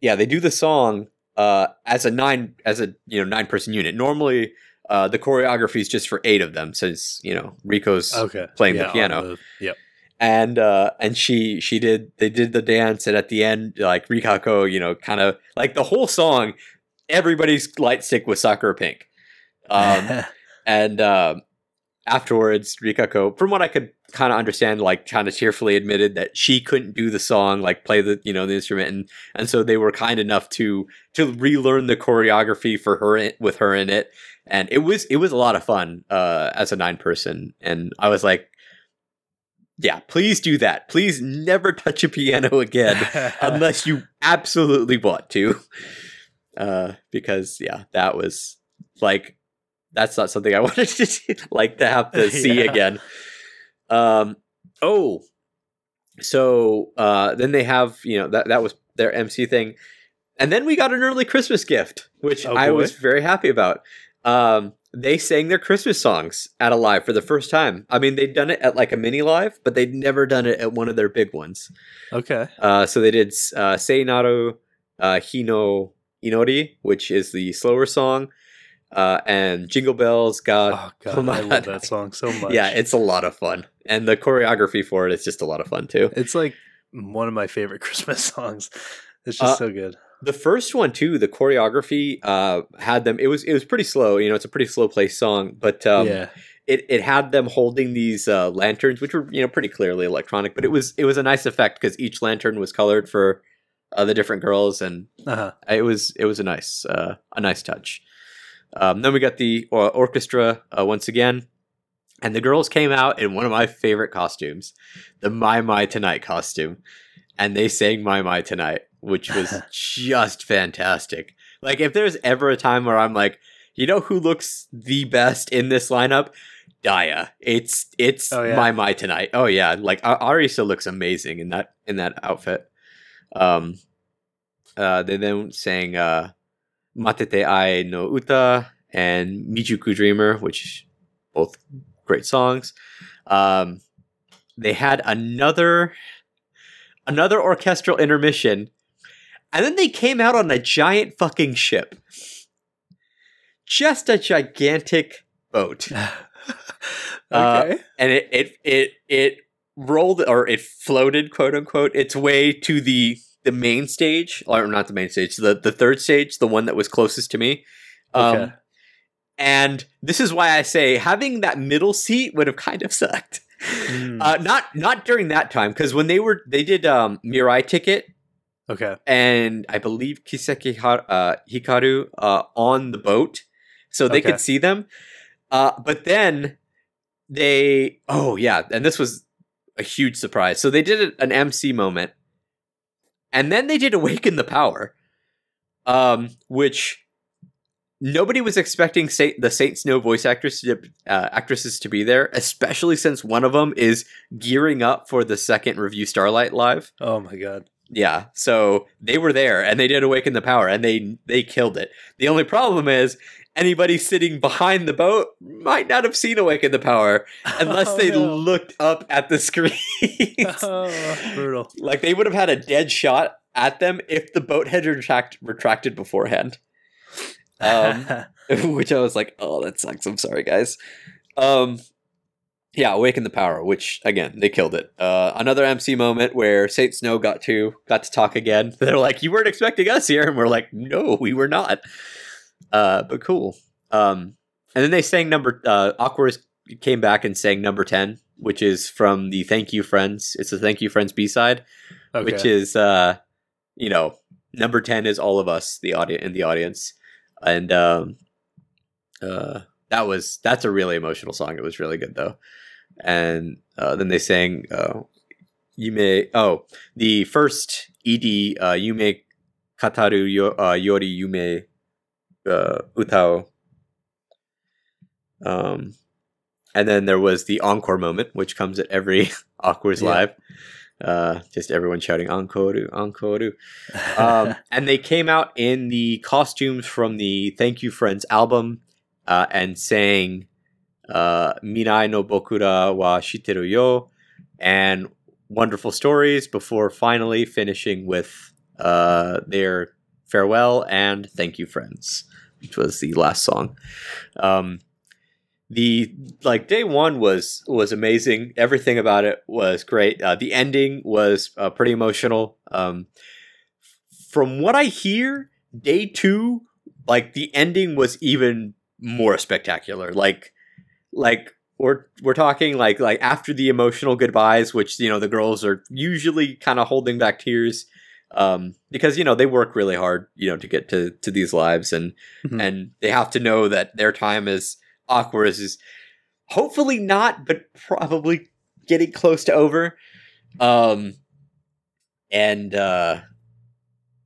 yeah, they do the song uh, as a nine as a you know nine person unit. Normally, uh, the choreography is just for eight of them, since you know Riko's Okay. playing Yeah, the piano, the- yep. and uh, and she she did they did the dance, and at the end, like Rikako, you know, kind of like the whole song, everybody's light stick was Sakura Pink, um, and um afterwards, Rikako, from what I could kind of understand, like kind of tearfully admitted that she couldn't do the song, like play the you know the instrument, and and so they were kind enough to to relearn the choreography for her in, with her in it, and it was it was a lot of fun uh, as a nine person, and I was like, yeah, please do that. Please never touch a piano again unless you absolutely want to, uh, because yeah, that was like that's not something I wanted to see- like to have to see Yeah. again. Um. Oh. So uh, then they have you know that that was their MC thing, and then we got an early Christmas gift, which Oh, I was very happy about. Um, they sang their Christmas songs at a live for the first time. I mean, they'd done it at like a mini live, but they'd never done it at one of their big ones. okay. Uh, so they did uh, Seinaru uh, Hino Inori, which is the slower song, uh, and Jingle Bells got. Oh god, I love that song so much. Yeah, it's a lot of fun, and the choreography for it is just a lot of fun too. it's like one of my favorite Christmas songs. It's just Uh, so good. The first one too, the choreography uh, had them. It was it was pretty slow. You know, it's a pretty slow paced song, but um, yeah. it it had them holding these uh, lanterns, which were you know pretty clearly electronic, but it was it was a nice effect because each lantern was colored for uh, the different girls, and Uh-huh. it was it was a nice uh, a nice touch. Um, then we got the uh, orchestra uh, once again, and the girls came out in one of my favorite costumes, the My My Tonight costume, and they sang My My Tonight, which was just fantastic. Like if there's ever a time where I'm like, you know who looks the best in this lineup? Dia. It's it's Oh, yeah? My My Tonight. Oh yeah, like Arisa looks amazing in that in that outfit. Um, uh, they then sang uh, Matete Ai no Uta and Mijuku Dreamer, which both great songs. Um, they had another another orchestral intermission, and then they came out on a giant fucking ship. Just a gigantic boat Uh, and it it it it rolled or it floated quote unquote its way to the the main stage or not the main stage the the third stage the one that was closest to me um Okay. and this is why i say having that middle seat would have kind of sucked Mm, uh not not during that time because when they were they did um mirai ticket okay. and I believe Kiseki uh, Hikaru uh, on the boat, so they Okay. could see them. Uh, but then they, oh yeah, and this was a huge surprise. So they did an MC moment, and then they did Awaken the Power, um, which nobody was expecting Saint, the Saint Snow voice actress to, uh, actresses to be there, especially since one of them is gearing up for the second Revue Starlight Live. Oh my god. Yeah, so they were there and they did awaken the power and they they killed it. The only problem is anybody sitting behind the boat might not have seen awaken the power unless Oh, they no. looked up at the screen. Oh, brutal. like they would have had a dead shot at them if the boat had retract, retracted beforehand. Um, which I was like, oh, that sucks. I'm sorry, guys. Um, yeah, awaken the power, which again they killed it. Uh, another MC moment where Saint Snow got to got to talk again. They're like, you weren't expecting us here, and we're like, no, we were not. Uh, but cool. Um, and then they sang number. Uh, Aqours came back and sang number ten, which is from the Thank You Friends. It's the Thank You Friends B side okay. which is uh you know number 10 is all of us the audience in the audience and um uh that was that's a really emotional song it was really good though and uh then they sang uh you may oh the first ed uh you may kataru yo, uh, yori yume uh utao. Um and then there was the encore moment which comes at every Aqours's Yeah. live. Uh just everyone shouting encore encore um, and they came out in the costumes from the Thank You Friends album uh, and sang uh, Mirai no Bokura wa Shiteru yo and Wonderful Stories before finally finishing with uh, their farewell and thank you friends, which was the last song. Um, the like day one was was amazing. Everything about it was great. Uh, the ending was uh, pretty emotional. Um, from what I hear, day two, like the ending was even more spectacular. Like, like we're we're talking like like after the emotional goodbyes, which you know the girls are usually kind of holding back tears um, because you know they work really hard, you know, to get to to these lives, and mm-hmm. and they have to know that their time is Aqours is hopefully not, but probably getting close to over. Um, and uh,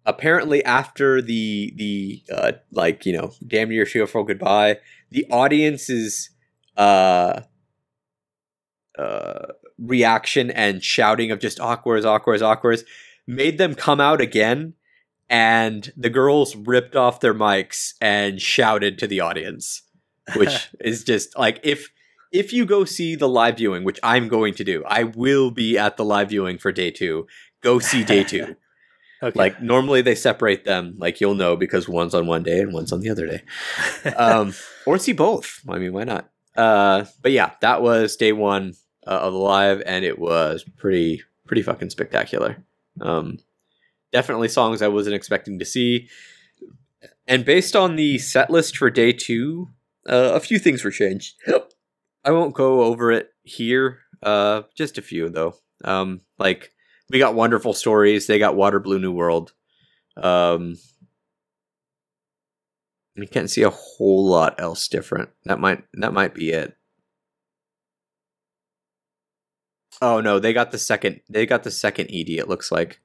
apparently after the the uh, like you know damn near cheerful goodbye, the audience's uh, uh, reaction and shouting of just Aqours, Aqours, Aqours made them come out again and the girls ripped off their mics and shouted to the audience which is just like if if you go see the live viewing, which I'm going to do, I will be at the live viewing for day two. Go see day two. okay. Like normally they separate them, like you'll know because one's on one day and one's on the other day. um, or see both. I mean, why not? Uh, but yeah, that was day one uh, of the live, and it was pretty pretty fucking spectacular. Um, definitely songs I wasn't expecting to see. And based on the set list for day two, uh, a few things were changed. I won't go over it here. Uh, just a few though. Um, like we got wonderful stories. They got Water Blue New World. Um, you can't see a whole lot else different. That might that might be it. Oh no, they got the second. They got the second ED. It looks like.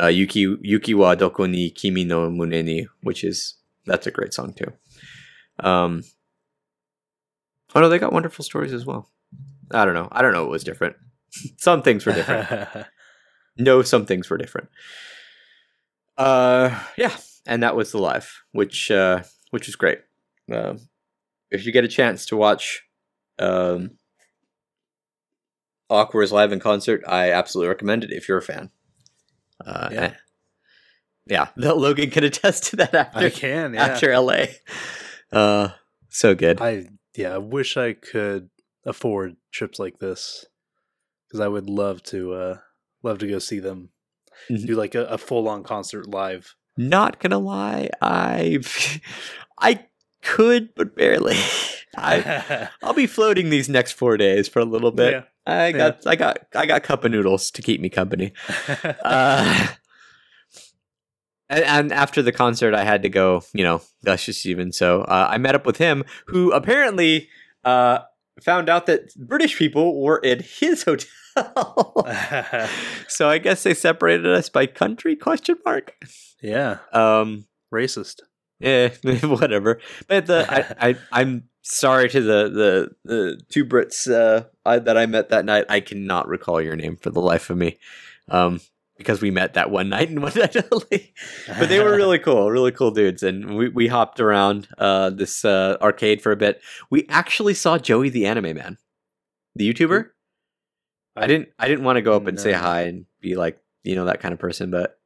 Uh, Yuki Yuki wa doko ni kimi no mune ni, which is that's a great song too. Um, oh no, they got wonderful stories as well. I don't know. I don't know what was different. some things were different. no, some things were different. Uh, yeah, and that was the live, which uh, which was great. Um, if you get a chance to watch um, Aqours's live in concert, I absolutely recommend it if you're a fan. Uh, yeah. yeah, Logan can attest to that after I can yeah. after LA. Uh, so good. I yeah, I wish I could afford trips like this because I would love to uh love to go see them mm-hmm. do like a, a full on concert live. Not gonna lie, I I could but barely. I I'll be floating these next four days for a little bit. Yeah. I got yeah. I got I got cup of noodles to keep me company. uh, and, and, after the concert, I had to go, you know, Luscious even. So uh, I met up with him, who apparently uh, found out that British people were in his hotel. so I guess they separated us by country? Question mark. Yeah. Um, racist. Yeah, whatever. But the I, I I'm sorry to the the the two Brits uh, I, that I met that night. I cannot recall your name for the life of me. Um, because we met that one night in one night only. but they were really cool, really cool dudes, and we, we hopped around uh, this uh, arcade for a bit. We actually saw Joey the Anime Man, the YouTuber. I, I didn't I didn't want to go up and no. say hi and be like you know that kind of person, but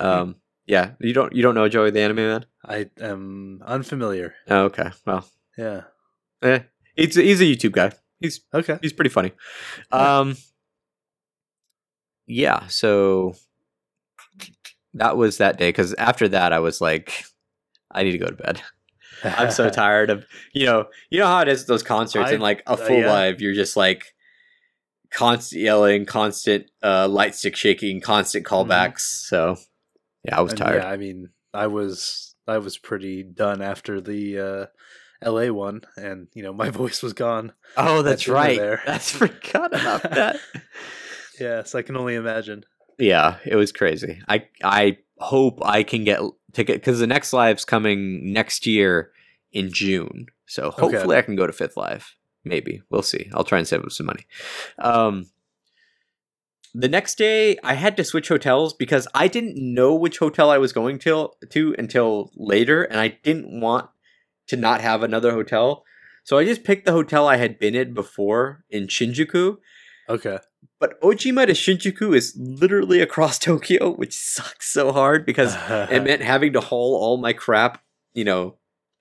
um, yeah, you don't you don't know Joey the Anime Man. I am unfamiliar. Oh, okay, well, yeah, eh, he's he's a YouTube guy. He's okay. He's pretty funny. Um yeah, so that was that day because after that I was like, I need to go to bed. I'm so tired of you know you know how it is those concerts I, and like a uh, full uh, yeah. live you're just like constant yelling, constant uh, light stick shaking, constant mm-hmm. callbacks. Mm-hmm. So yeah, I was and tired. Yeah, I mean, I was I was pretty done after the uh, L.A. one, and you know my voice was gone. Oh, that's right. There. That's forgot about that. Yes, I can only imagine. Yeah, it was crazy. I I hope I can get ticket because the next live's coming next year in June. So hopefully okay. I can go to Fifth Live. Maybe we'll see. I'll try and save up some money. Um, the next day I had to switch hotels because I didn't know which hotel I was going to to until later, and I didn't want to not have another hotel. So I just picked the hotel I had been at before in Shinjuku. Okay but Ojima to Shinjuku is literally across Tokyo, which sucks so hard because it meant having to haul all my crap, you know,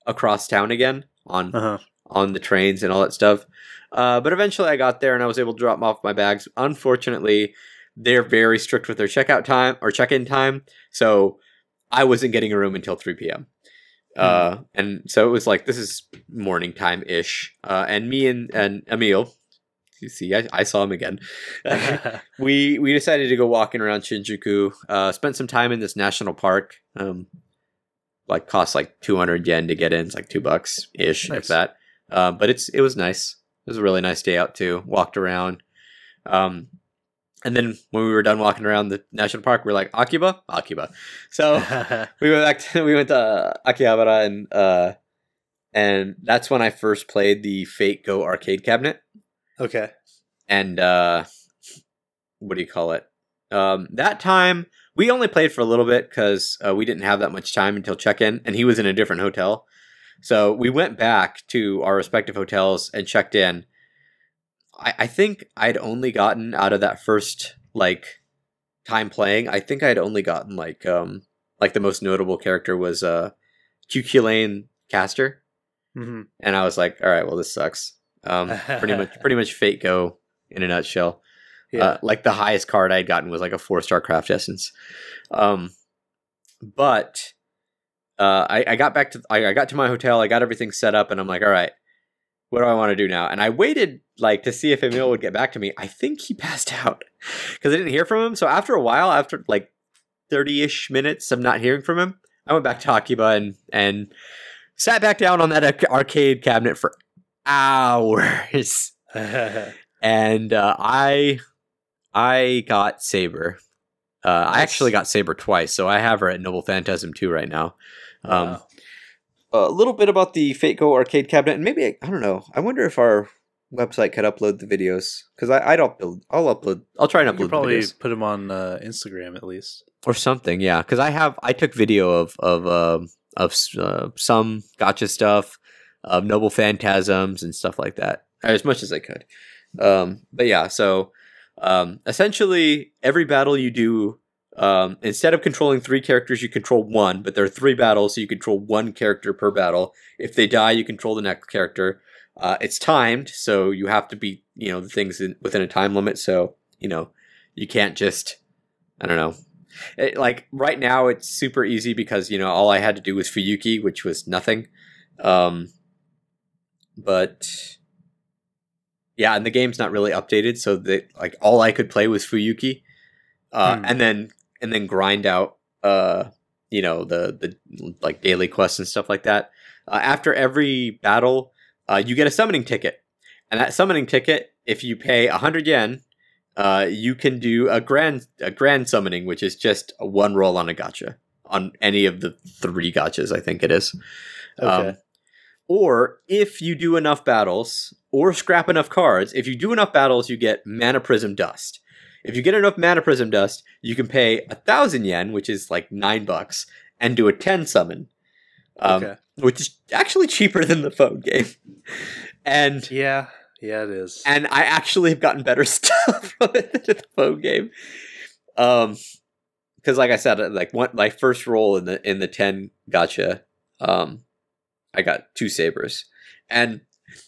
across town again on uh-huh. on the trains and all that stuff. Uh, but eventually I got there and I was able to drop off my bags. Unfortunately, they're very strict with their checkout time or check-in time, so I wasn't getting a room until 3 p.m. Uh, and so it was like this is morning time ish. Uh, and me and and Emil, you see, I, I saw him again. we we decided to go walking around Shinjuku. Uh, spent some time in this national park. Um, like cost like 200 yen to get in. It's like two bucks ish, Nice. if that. Uh, but it's it was nice. It was a really nice day out too. Walked around. Um, and then when we were done walking around the national park, we are like Akiba, Akiba. So we went back to we went to Akihabara and uh, and that's when I first played the Fate Go arcade cabinet. Okay. and uh what do you call it? Um that time we only played for a little bit because uh, we didn't have that much time until check-in and he was in a different hotel. So we went back to our respective hotels and checked in i, I think i'd only gotten out of that first like time playing i think i'd only gotten like um like the most notable character was uh Cu Chulainn Caster hmm and I was like, all right, well, this sucks. Um, pretty much, pretty much Fate Go in a nutshell. Yeah. Uh, like the highest card I'd gotten was like a four star craft essence. Um, but uh, I, I got back to I, I got to my hotel. I got everything set up, and I'm like, all right, what do I want to do now? And I waited like to see if Emil would get back to me. I think he passed out because I didn't hear from him. So after a while, after like thirty ish minutes of not hearing from him, I went back to Akiba and and sat back down on that arcade cabinet for hours and uh, I I got Saber. Uh, I actually got Saber twice, so I have her at Noble Phantasm 2 right now. Um, Wow. A little bit about the Fate Go arcade cabinet, and maybe I, I don't know. I wonder if our website could upload the videos because I I'd upload. I'll upload. I'll try and you upload could the probably videos put them on uh, Instagram at least. or something. Yeah, because I have I took video of of um of uh, some gacha stuff, of Noble Phantasms and stuff like that, as much as I could. Um, but yeah, so um, essentially every battle you do, um, instead of controlling three characters, you control one. But there are three battles, so you control one character per battle. If they die, you control the next character. Uh, it's timed, so you have to beat you know the things in, within a time limit. So you know you can't just I don't know. It, like right now, it's super easy because you know all I had to do was Fuyuki, which was nothing. Um, but yeah, and the game's not really updated, so that like all I could play was Fuyuki, uh, Hmm. and then and then grind out uh you know the the like daily quests and stuff like that. Uh, after every battle, uh, you get a summoning ticket, and that summoning ticket, if you pay hundred yen, uh, you can do a grand a grand summoning, which is just one roll on a gacha on any of the three gachas. I think it is. Okay. Um, or if you do enough battles or scrap enough cards, if you do enough battles, you get mana prism dust. If you get enough mana prism dust, you can pay a thousand yen, which is like nine bucks, and do a ten summon, um, okay. which is actually cheaper than the phone game. And Yeah. Yeah, it is. and I actually have gotten better stuff from it than the phone game. Um, because like I said, like one my first roll in the in the ten gacha, um, I got two sabers, and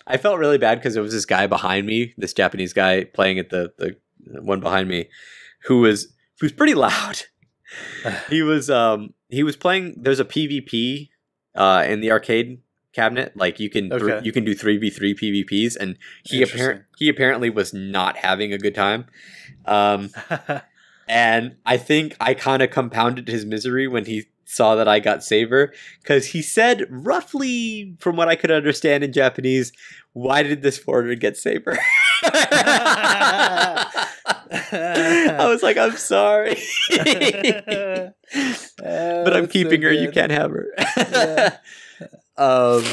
I felt really bad because there was this guy behind me, this Japanese guy playing at the the one behind me, who was who was pretty loud. he was um he was playing. There's a PvP uh in the arcade cabinet. Like you can Okay. you can do three v three PvPs, and he apparent he apparently was not having a good time. Um, and I think I kind of compounded his misery when he saw that I got Saber because he said roughly, from what I could understand in Japanese, "Why did this foreigner get Saber?" I was like, "I'm sorry, but I'm keeping her. You can't have her." Yeah. um,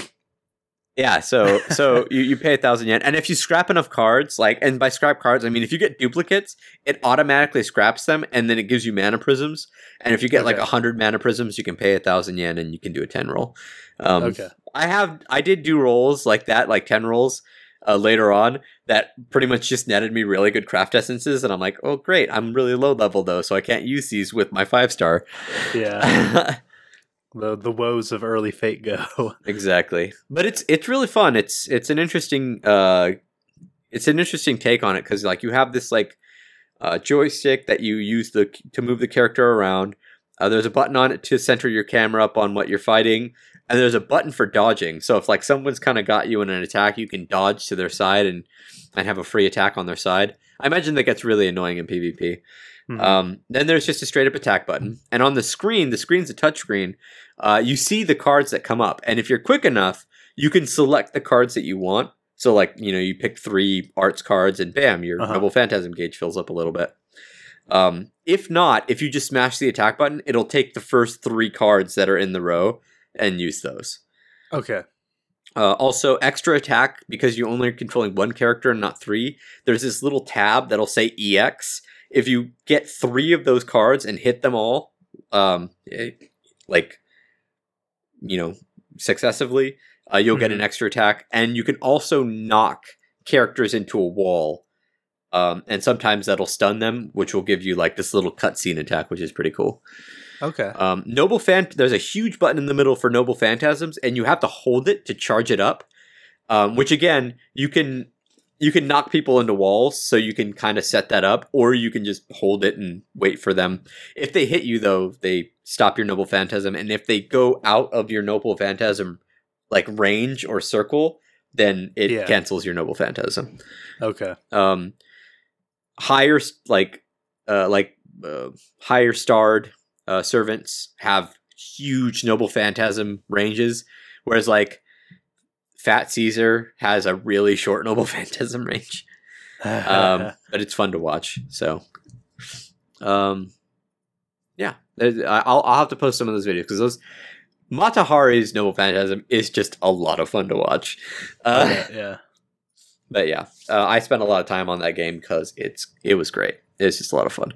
yeah. So so you, you pay a thousand yen, and if you scrap enough cards, like, and by scrap cards, I mean if you get duplicates, it automatically scraps them, and then it gives you mana prisms. And if you get like a hundred mana prisms, you can pay a thousand yen, and you can do a ten roll. Um, okay. I have I did do rolls like that, like ten rolls. Uh, later on that pretty much just netted me really good craft essences, and I'm like, oh great, I'm really low level though, so I can't use these with my five star. Yeah. the the woes of early Fate Go. exactly, but it's it's really fun. It's it's an interesting uh, it's an interesting take on it because like you have this like uh, joystick that you use the to move the character around. Uh, there's a button on it to center your camera up on what you're fighting, and there's a button for dodging. So if like someone's kind of got you in an attack, you can dodge to their side and and have a free attack on their side. I imagine that gets really annoying in PvP. Mm-hmm. Um, then there's just a straight up attack button, and on the screen, the screen's a touchscreen. Uh, you see the cards that come up, and if you're quick enough, you can select the cards that you want. So like you know, you pick three arts cards, and bam, your uh-huh. noble phantasm gauge fills up a little bit. Um, if not, if you just smash the attack button, it'll take the first three cards that are in the row and use those. Okay. Uh, also, extra attack because you only are controlling one character and not three. There's this little tab that'll say EX. If you get three of those cards and hit them all, um, eh, like, you know, successively, uh, you'll mm-hmm. get an mm-hmm. extra attack. And you can also knock characters into a wall. Um, and sometimes that'll stun them, which will give you like this little cutscene attack, which is pretty cool. Okay. Um, Noble Phant. There's a huge button in the middle for Noble Phantasms, and you have to hold it to charge it up. Um, which again, you can you can knock people into walls, so you can kind of set that up, or you can just hold it and wait for them. If they hit you, though, they stop your Noble Phantasm, and if they go out of your Noble Phantasm like range or circle, then it yeah. cancels your Noble Phantasm. Okay. Um, higher like uh like uh, higher starred uh, servants have huge noble phantasm ranges, whereas like Fat Caesar has a really short noble phantasm range. um, but it's fun to watch. So, um, yeah, I'll I'll have to post some of those videos because those Matahari's Noble Phantasm is just a lot of fun to watch. Uh, yeah, yeah. But yeah, uh, I spent a lot of time on that game because it's it was great. It's just a lot of fun.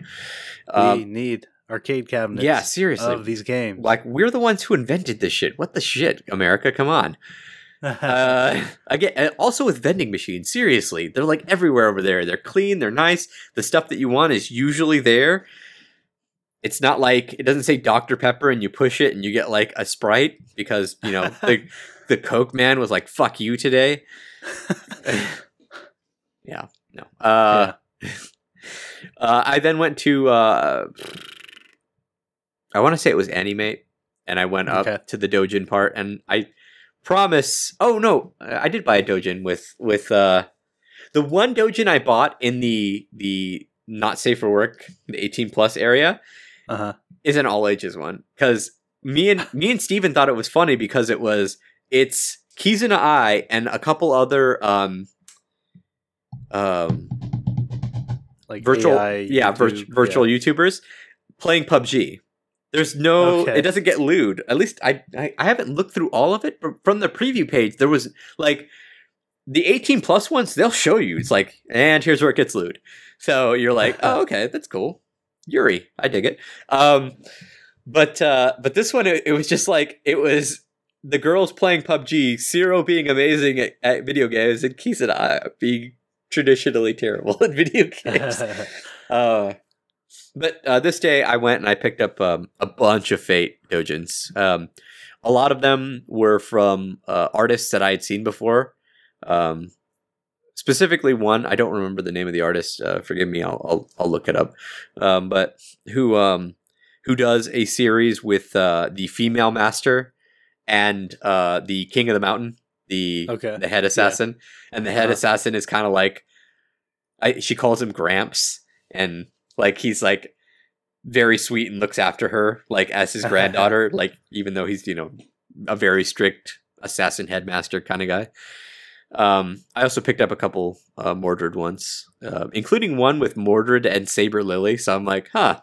Um, we need arcade cabinets. Yeah, seriously, of these games. Like we're the ones who invented this shit. What the shit, America? Come on. uh, again, also with vending machines. Seriously, they're like everywhere over there. They're clean. They're nice. The stuff that you want is usually there. It's not like it doesn't say Dr Pepper and you push it and you get like a Sprite because you know the the Coke man was like "fuck you" today. yeah, no. Uh, yeah. uh, I then went to uh, I want to say it was Animate, and I went up okay. to the Dojin part, and I promise. Oh no, I did buy a Dojin with with uh, the one Dojin I bought in the the not safe for work, the eighteen plus area, uh-huh. is an all ages one because me and me and Steven thought it was funny because it was it's Kizuna Ai and a couple other um um like virtual AI yeah vir- virtual yeah. YouTubers playing PUBG there's no, okay. it doesn't get lewd. At least I, I, I haven't looked through all of it, but from the preview page, there was like the 18 plus ones. They'll show you. It's like, and here's where it gets lewd. So you're like, oh, okay, that's cool. Yuri, I dig it. Um, but uh, but this one, it, it was just like it was the girls playing PUBG, Zero being amazing at, at video games, and Kizuna being traditionally terrible at video games. uh, but uh, this day I went and I picked up um, a bunch of Fate dojins. Um, a lot of them were from uh, artists that I had seen before. Um, specifically, one I don't remember the name of the artist. Uh, forgive me, I'll, I'll, I'll look it up. Um, but who um, who does a series with uh, the female master and uh, the king of the mountain, the okay. the head assassin, yeah. and the head uh-huh. assassin is kind of like I, she calls him Gramps, and like he's like very sweet and looks after her like as his granddaughter. like even though he's you know a very strict assassin headmaster kind of guy. Um, I also picked up a couple uh, Mordred ones, uh, including one with Mordred and Saber Lily. So I'm like, huh,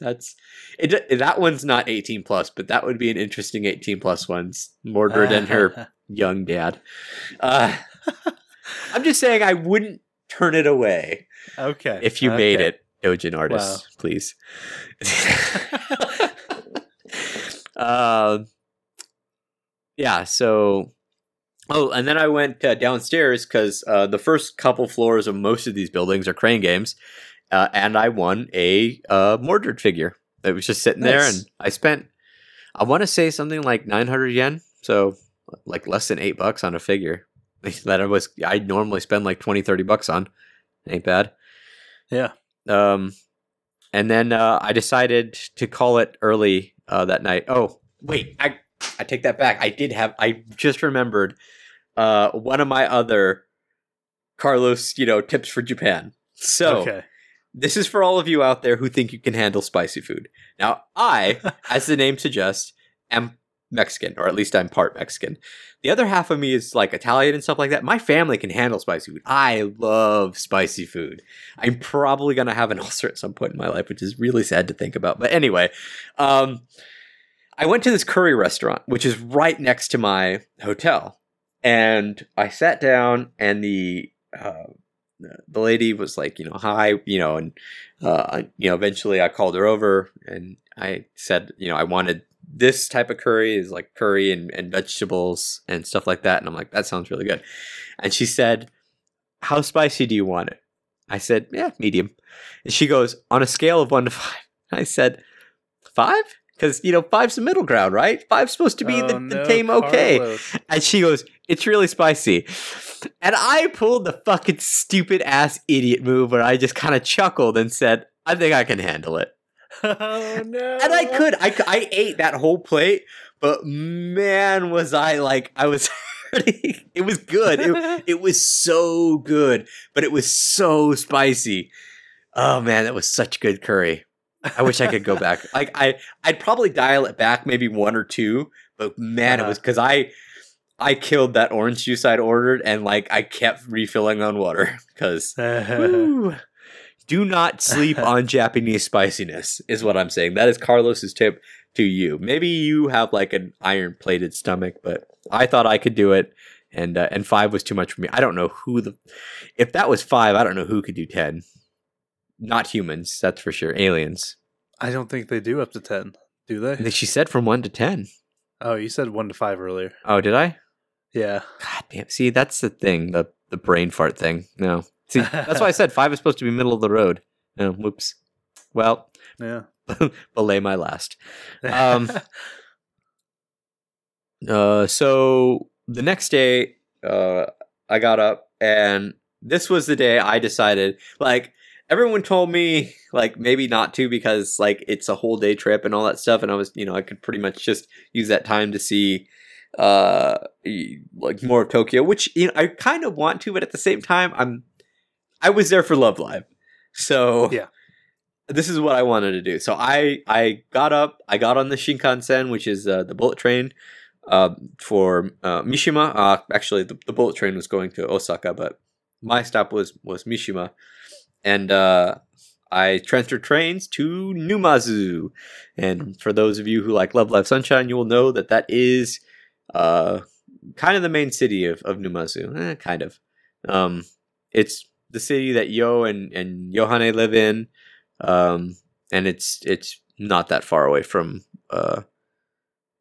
that's it. That one's not 18 plus, but that would be an interesting 18 plus ones. Mordred and her young dad. Uh, I'm just saying I wouldn't turn it away. Okay. If you okay. made it. Dojin artists, wow. please. uh, yeah, so Oh, and then I went uh, downstairs because uh, the first couple floors of most of these buildings are crane games, uh, and I won a uh, Mordred figure. It was just sitting nice. there, and I spent, I want to say something like nine hundred yen, so like less than eight bucks on a figure. that I was I normally spend like 20, 30 bucks on. Ain't bad. Yeah. Um, and then uh, I decided to call it early uh, that night. Oh, wait, I I take that back. I did have. I just remembered uh, one of my other Carlos, you know, tips for Japan. So okay. this is for all of you out there who think you can handle spicy food. Now, I, as the name suggests, am Mexican, or at least I'm part Mexican. The other half of me is like Italian and stuff like that. My family can handle spicy food. I love spicy food. I'm probably gonna have an ulcer at some point in my life, which is really sad to think about. But anyway, um, I went to this curry restaurant, which is right next to my hotel, and I sat down, and the uh, the lady was like, you know, hi, you know, and uh, you know, eventually I called her over and I said, you know, I wanted this type of curry is like curry and, and vegetables and stuff like that. And I'm like, that sounds really good. And she said, How spicy do you want it? I said, Yeah, medium. And she goes, On a scale of one to five. I said, Five? Because, you know, five's the middle ground, right? Five's supposed to be oh, the, the no, tame okay. And she goes, It's really spicy. And I pulled the fucking stupid ass idiot move where I just kind of chuckled and said, I think I can handle it. Oh no! And I could, I, I ate that whole plate, but man, was I like, I was. it was good. It, it was so good, but it was so spicy. Oh man, that was such good curry. I wish I could go back. Like I, I'd probably dial it back maybe one or two, but man, uh-huh. it was because I, I killed that orange juice I'd ordered, and like I kept refilling on water because do not sleep on Japanese spiciness, is what I'm saying. That is Carlos's tip to you. Maybe you have like an iron plated stomach, but I thought I could do it. And uh, and five was too much for me. I don't know who the if that was five, I don't know who could do ten. Not humans, that's for sure. Aliens. I don't think they do up to ten. Do they? She said from one to ten. Oh, you said one to five earlier. Oh, did I? Yeah. God damn. See, that's the thing, the the brain fart thing. No. See, that's why I said five is supposed to be middle of the road. Oh, whoops. Well, yeah. belay my last. Um, uh, so the next day, uh, I got up, and this was the day I decided. Like everyone told me, like maybe not to because like it's a whole day trip and all that stuff, and I was, you know, I could pretty much just use that time to see uh like more of Tokyo, which you know I kind of want to, but at the same time I'm I was there for Love Live. So yeah. This is what I wanted to do. So I I got up, I got on the Shinkansen, which is uh, the bullet train uh, for uh, Mishima. Uh, actually, the, the, bullet train was going to Osaka, but my stop was was Mishima, and uh, I transferred trains to Numazu. And for those of you who like Love Live Sunshine, you will know that that is uh, kind of the main city of, of Numazu. Eh, kind of. Um, it's the city that Yo and and Yohane live in, um, and it's it's not that far away from uh,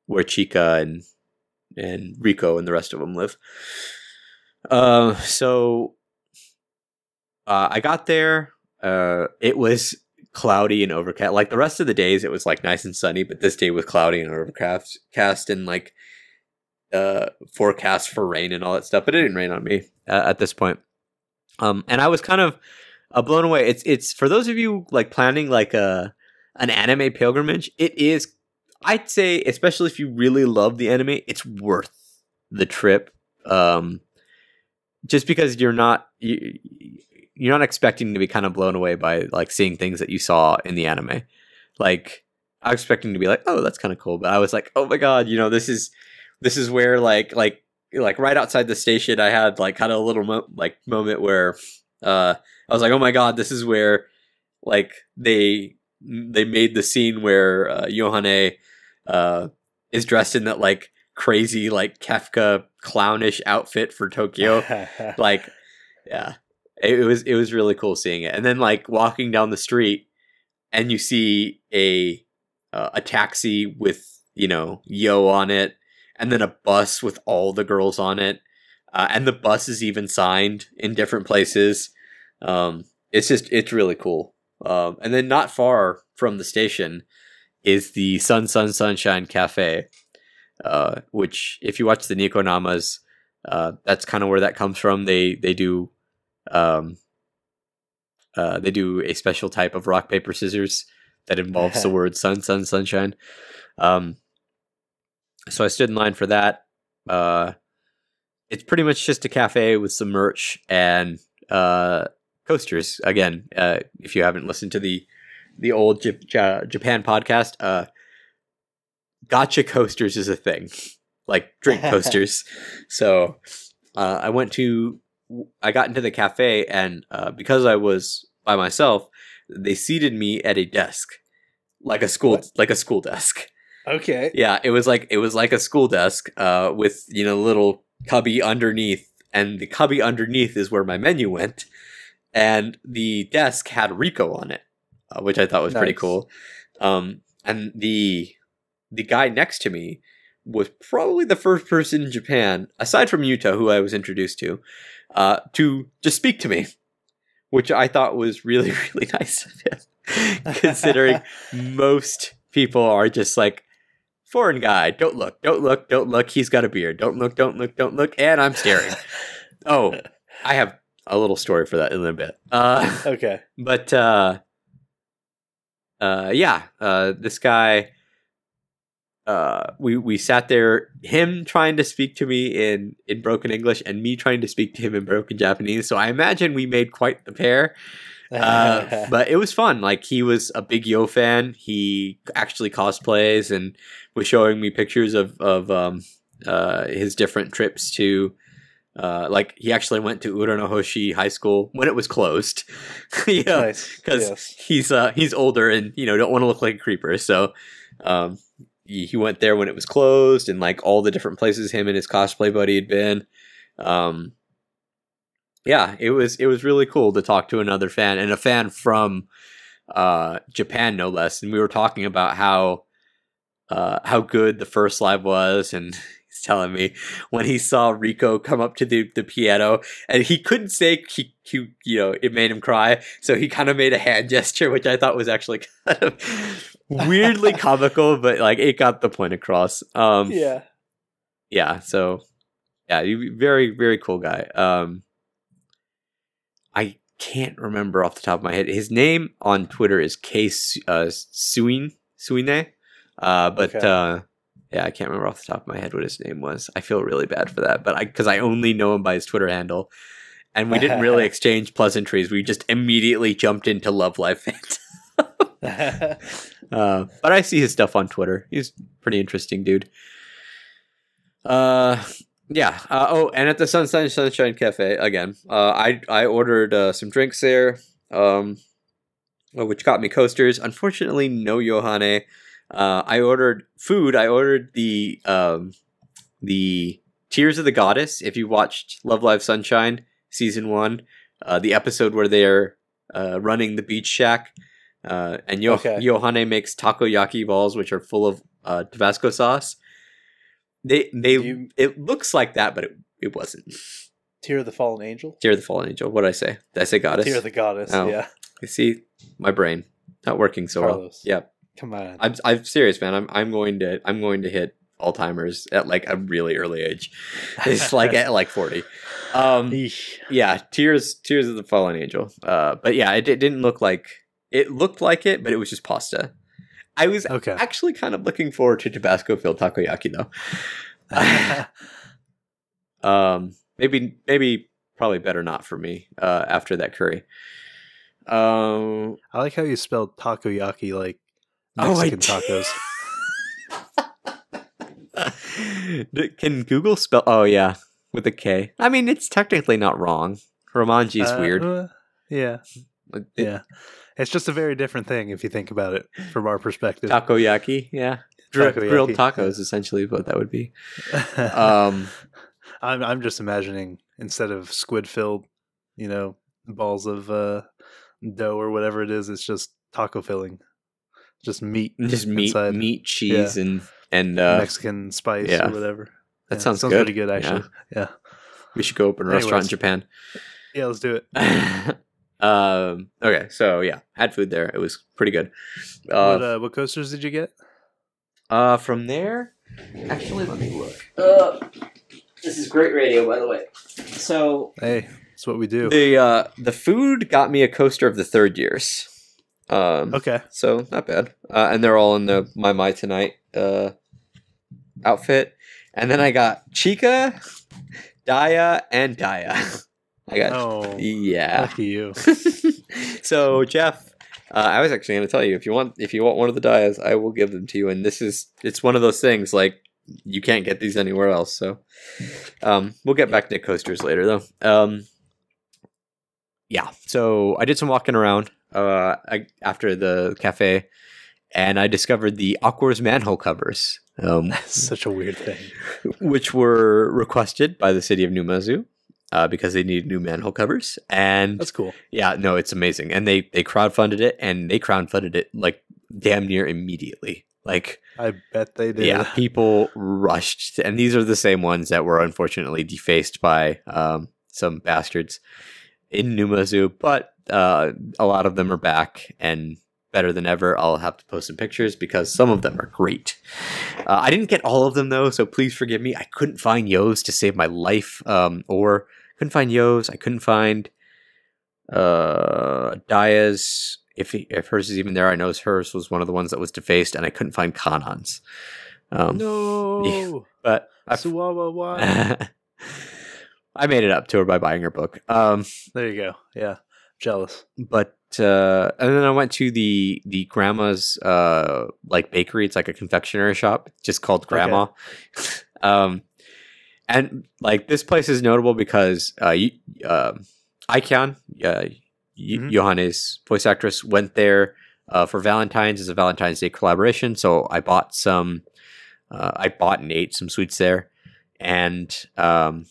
where Chika and and Riko and the rest of them live. Uh, so uh, I got there. Uh, it was cloudy and overcast. Like the rest of the days, it was like nice and sunny, but this day was cloudy and overcast, cast and like uh forecast for rain and all that stuff. But it didn't rain on me uh, at this point. Um, and I was kind of uh, blown away. It's it's for those of you like planning like a an anime pilgrimage. It is, I'd say, especially if you really love the anime, it's worth the trip. Um, just because you're not you, you're not expecting to be kind of blown away by like seeing things that you saw in the anime. Like I was expecting to be like, oh, that's kind of cool, but I was like, oh my god, you know, this is this is where like like like right outside the station, I had like kind of a little mo- like moment where uh, I was like, oh my god, this is where like they they made the scene where uh, Yohane uh, is dressed in that like crazy like Kefka clownish outfit for Tokyo. like, yeah, it, it was it was really cool seeing it. And then like walking down the street, and you see a uh, a taxi with you know Yo on it and then a bus with all the girls on it. uh, and the bus is even signed in different places. Um, it's just it's really cool. Um, and then not far from the station is the Sun Sun Sunshine Cafe, uh, which if you watch the Niconamas, uh, that's kind of where that comes from. They they do um, uh, they do a special type of rock paper scissors that involves the word sun sun sunshine. Um, so I stood in line for that. Uh, it's pretty much just a cafe with some merch and uh, coasters. Again, uh, if you haven't listened to the the old J- J- Japan podcast, uh, gacha coasters is a thing, like drink coasters. so uh, I went to, I got into the cafe, and uh, because I was by myself, they seated me at a desk, like a school, What? like a school desk. Okay. Yeah, it was like it was like a school desk, uh, with you know little cubby underneath, and the cubby underneath is where my menu went, and the desk had Riko on it, uh, which I thought was pretty cool. Um, and the the guy next to me was probably the first person in Japan, aside from Yuta, who I was introduced to, uh, to just speak to me, which I thought was really really nice of him, considering most people are just like foreign guy don't look don't look don't look. He's got a beard. Don't look don't look don't look. And i'm staring. Oh i have a little story for that in a bit. Uh okay. but uh uh yeah uh this guy uh we we sat there him trying to speak to me in in broken english and me trying to speak to him in broken japanese. So i imagine we made quite the pair uh, but it was fun. Like he was a big Yo fan. He actually cosplays and was showing me pictures of of um, uh, his different trips to. Uh, like he actually went to Uranohoshi High School when it was closed. yeah, nice. because Yes. he's uh, he's older and you know don't want to look like a creeper. So um, he, he went there when it was closed and like all the different places him and his cosplay buddy had been. Um, yeah, it was it was really cool to talk to another fan and a fan from uh, Japan no less. And we were talking about how uh, how good the first live was and. He's telling me when he saw Riko come up to the, the piano and he couldn't say he, he you know it made him cry so he kind of made a hand gesture which i thought was actually kind of weirdly comical but like it got the point across um yeah, yeah. so yeah very very cool guy um can't remember off the top of my head his name on twitter is k Su- uh suine suine uh but Okay. uh yeah, I can't remember off the top of my head what his name was. I feel really bad for that, but I because I only know him by his Twitter handle, and we didn't really exchange pleasantries. We just immediately jumped into Love Live uh, but I see his stuff on Twitter. He's pretty interesting dude. Uh, yeah. Uh, oh, and at the Sunshine Sunshine Cafe again. Uh, I I ordered uh, some drinks there. Um, uh, which got me coasters. Unfortunately, no Yohane. Uh, I ordered food. I ordered the um, the Tears of the Goddess. If you watched Love Live Sunshine season one, uh, the episode where they're uh, running the beach shack, uh, and Yo- Okay. Yohane makes takoyaki balls, which are full of uh, Tabasco sauce. They they You- it looks like that, but it, it wasn't. Tear of the Fallen Angel. Tear of the Fallen Angel. What did I say? Did I say goddess? Tear of the Goddess. Oh. Yeah. You see, my brain not working so well. Carlos. Yeah, Come on. I'm I'm serious, man. I'm I'm going to I'm going to hit Alzheimer's at like a really early age. It's like at like 40. Um, yeah, tears tears of the fallen angel. Uh, but yeah, it, it didn't look like it looked like it, but it was just pasta. I was Okay. actually kind of looking forward to Tabasco filled takoyaki though. um, maybe maybe probably better not for me uh, after that curry. Um, I like how you spelled takoyaki like Oh, Mexican did. tacos. Can Google spell? Oh yeah, with a K. I mean, it's technically not wrong. Romanji's Uh, weird. uh, yeah. It- Yeah. It's just a very different thing if you think about it from our perspective. Takoyaki, yeah. Dri- grilled tacos, essentially, what that would be. Um, I'm I'm just imagining instead of squid filled, you know, balls of uh, dough or whatever it is, it's just taco filling, just meat, just meat, inside meat, cheese, and and uh, Mexican spice yeah. or whatever. that Yeah, sounds, sounds good. pretty good actually. Yeah. We should go open a restaurant in Japan. Yeah, let's do it. um. Okay. So yeah, had food there. It was pretty good. what Uh, uh, what coasters did you get? uh from there, actually, let me look. Uh, this is great radio, by the way. So Hey, that's what we do. the uh the food got me a coaster of the third years. Um. Okay. So not bad. Uh, and they're all in the my my tonight uh outfit. And then I got Chika, Dia, and Dia. I got Oh, yeah. lucky you. so Jeff, uh, I was actually going to tell you if you want if you want one of the Dias, I will give them to you. And this is it's one of those things like you can't get these anywhere else. So um, we'll get back to coasters later though. Um, yeah. So I did some walking around uh, I, after the cafe, and I discovered the Aqours manhole covers. Um, That's Such a weird thing. which were requested by the city of Numazu uh, because they need new manhole covers. And That's cool. yeah, no, it's amazing. And they they crowdfunded it, and they crowdfunded it like damn near immediately. Like I bet they did. yeah, people rushed, and these are the same ones that were unfortunately defaced by um, some bastards in Numazu. But uh, a lot of them are back and better than ever. I'll have to post some pictures because some of them are great. Uh, I didn't get all of them though, so please forgive me. I couldn't find Yo's to save my life, um, or couldn't find Yo's. I couldn't find uh, Dia's. If he, if hers is even there, I know hers was one of the ones that was defaced, and I couldn't find Kanan's. Um, no. but I, Suwawawa. I made it up to her by buying her book. Um, There you go. Yeah. Jealous. but uh, and then I went to the the grandma's uh like bakery. It's like a confectionery shop, just called Grandma. um, and like this place is notable because uh, um, Icon, uh, Mhm. Yohane's voice actress, went there uh, for Valentine's as a Valentine's Day collaboration. So I bought some. Uh, I bought and ate some sweets there, and um,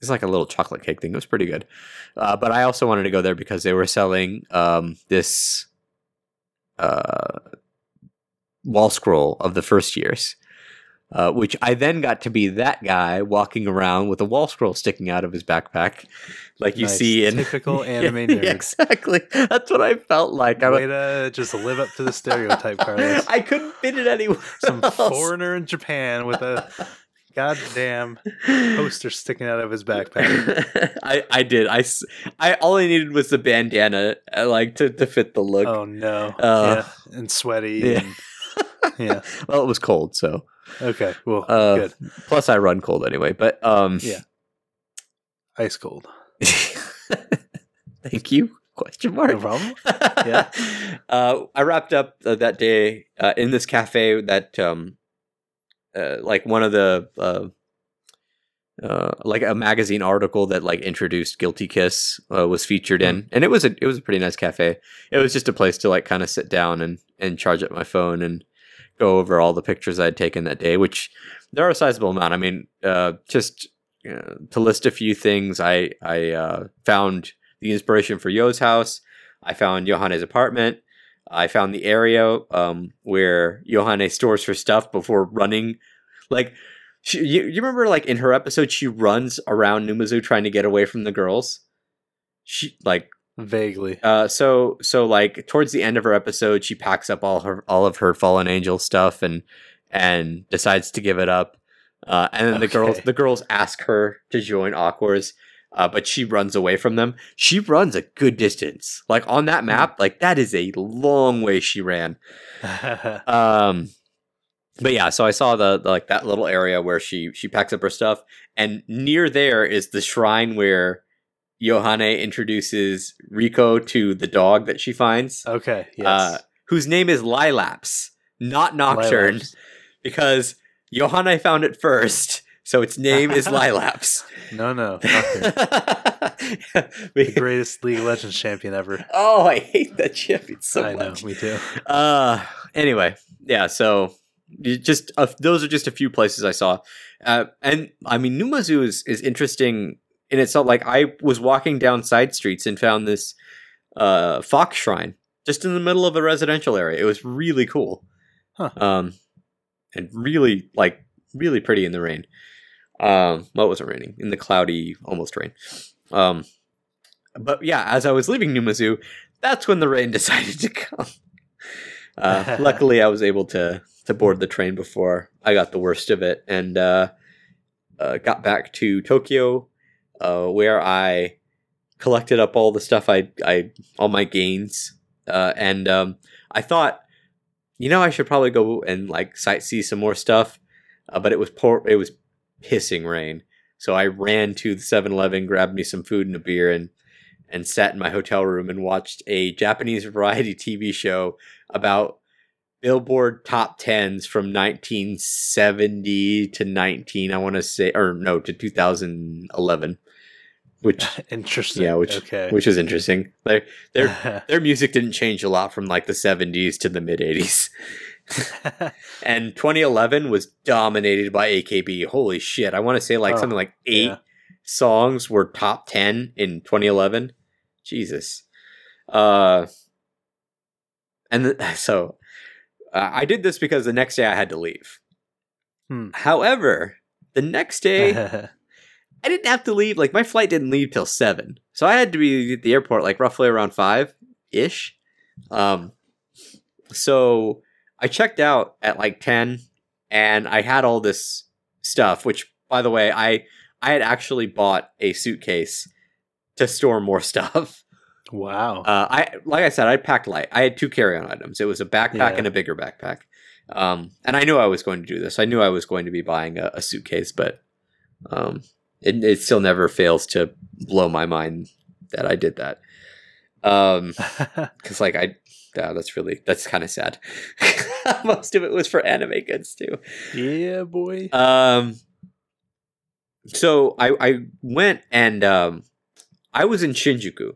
it's like a little chocolate cake thing. It was pretty good. Uh, but I also wanted to go there because they were selling um, this uh, wall scroll of the first years, uh, which I then got to be that guy walking around with a wall scroll sticking out of his backpack, like you Nice. see in Typical anime Yeah, nerd. exactly, that's what I felt like. I, Way to just live up to the stereotype, Carlos. I couldn't fit it anywhere. Some else. foreigner in Japan with a goddamn poster sticking out of his backpack. I, I did. I, I all I needed was the bandana, uh, like to, to fit the look. Oh no. Uh, yeah. And sweaty. yeah. And, yeah. Well, it was cold, so Okay. Well, Uh, good. plus I run cold anyway. But um, Yeah. Ice cold. thank you? Question mark. No problem. yeah. Uh, I wrapped up uh, that day uh, in this cafe that um, uh, like one of the uh, uh, like a magazine article that like introduced Guilty Kiss uh, was featured in, and it was a it was a pretty nice cafe. It was just a place to like kind of sit down and and charge up my phone and go over all the pictures I had taken that day, which there are a sizable amount. I mean, uh, just uh, to list a few things, I I uh, found the inspiration for Yo's house. I found Yohane's apartment. I found the area um, where Johanne stores her stuff before running. Like, she, you, you remember, like in her episode, she runs around Numazu trying to get away from the girls. She like Vaguely. uh, so so like towards the end of her episode, she packs up all her all of her fallen angel stuff and and decides to give it up. Uh, and then the girls the girls ask her to join Aqours, uh, but she runs away from them. She runs a good distance, like on that map. Like that is a long way she ran. Um, but yeah, so I saw the, the like that little area where she she packs up her stuff, and near there is the shrine where Yohane introduces Riko to the dog that she finds, okay. Yes. uh, whose name is Lailaps, not Nocturne, Lailaps. because Yohane found it first, so its name is Lailaps. No, no. Nocturne. the greatest League of Legends champion ever. oh, I hate that champion so I know. much. Me too. Uh anyway, yeah, so just uh, those are just a few places I saw. Uh, and I mean Numazu is is interesting in itself like I was walking down side streets and found this uh fox shrine just in the middle of a residential area. It was really cool. Huh. Um and really like really pretty in the rain. Um, well, it wasn't raining in the cloudy, almost rain. Um, but yeah, as I was leaving Numazu, that's when the rain decided to come. Uh, luckily, I was able to to board the train before I got the worst of it, and uh, uh, got back to Tokyo, uh, where I collected up all the stuff I I all my gains, uh, and um, I thought, you know, I should probably go and like sightsee some more stuff, uh, but it was poor. It was pissing rain, so I ran to the 7-Eleven, grabbed me some food and a beer, and and sat in my hotel room and watched a Japanese variety TV show about Billboard top tens from 1970 to 19. I want to say, or no, to 2011. Which interesting. Yeah, which okay. which is interesting. Their their their music didn't change a lot from like the 70s to the mid 80s. and 2011 was dominated by AKB. Holy shit! I want to say like Oh, something like eight yeah. songs were top 10 in 2011. Jesus. Uh, and so uh, I did this because the next day I had to leave. Hmm. However, the next day I didn't have to leave. Like my flight didn't leave till seven, so I had to be at the airport like roughly around five ish. Um, so I checked out at like ten, and I had all this stuff. Which, by the way, I I had actually bought a suitcase to store more stuff. wow. Uh, I like I said, I packed light. I had two carry-on items. It was a backpack Yeah. and a bigger backpack. Um, and I knew I was going to do this. I knew I was going to be buying a, a suitcase, but um, it, it still never fails to blow my mind that I did that. Um, because like I, yeah, that's really that's kind of sad. Most of it was for anime goods too. yeah, boy. Um, so I I went and um, I was in Shinjuku.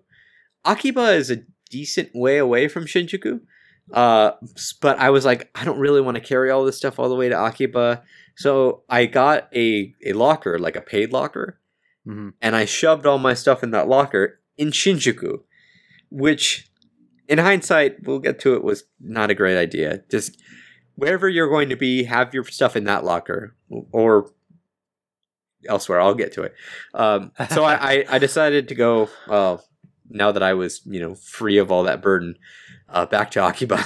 Akiba is a decent way away from Shinjuku. Uh, but I was like, I don't really want to carry all this stuff all the way to Akiba. So I got a a locker, like a paid locker, Mhm. and I shoved all my stuff in that locker in Shinjuku, which, in hindsight, we'll get to it, was not a great idea. Just wherever you're going to be, have your stuff in that locker or elsewhere. I'll get to it. Um, so I, I, I decided to go. Uh, now that I was, you know, free of all that burden, uh, back to Akiba.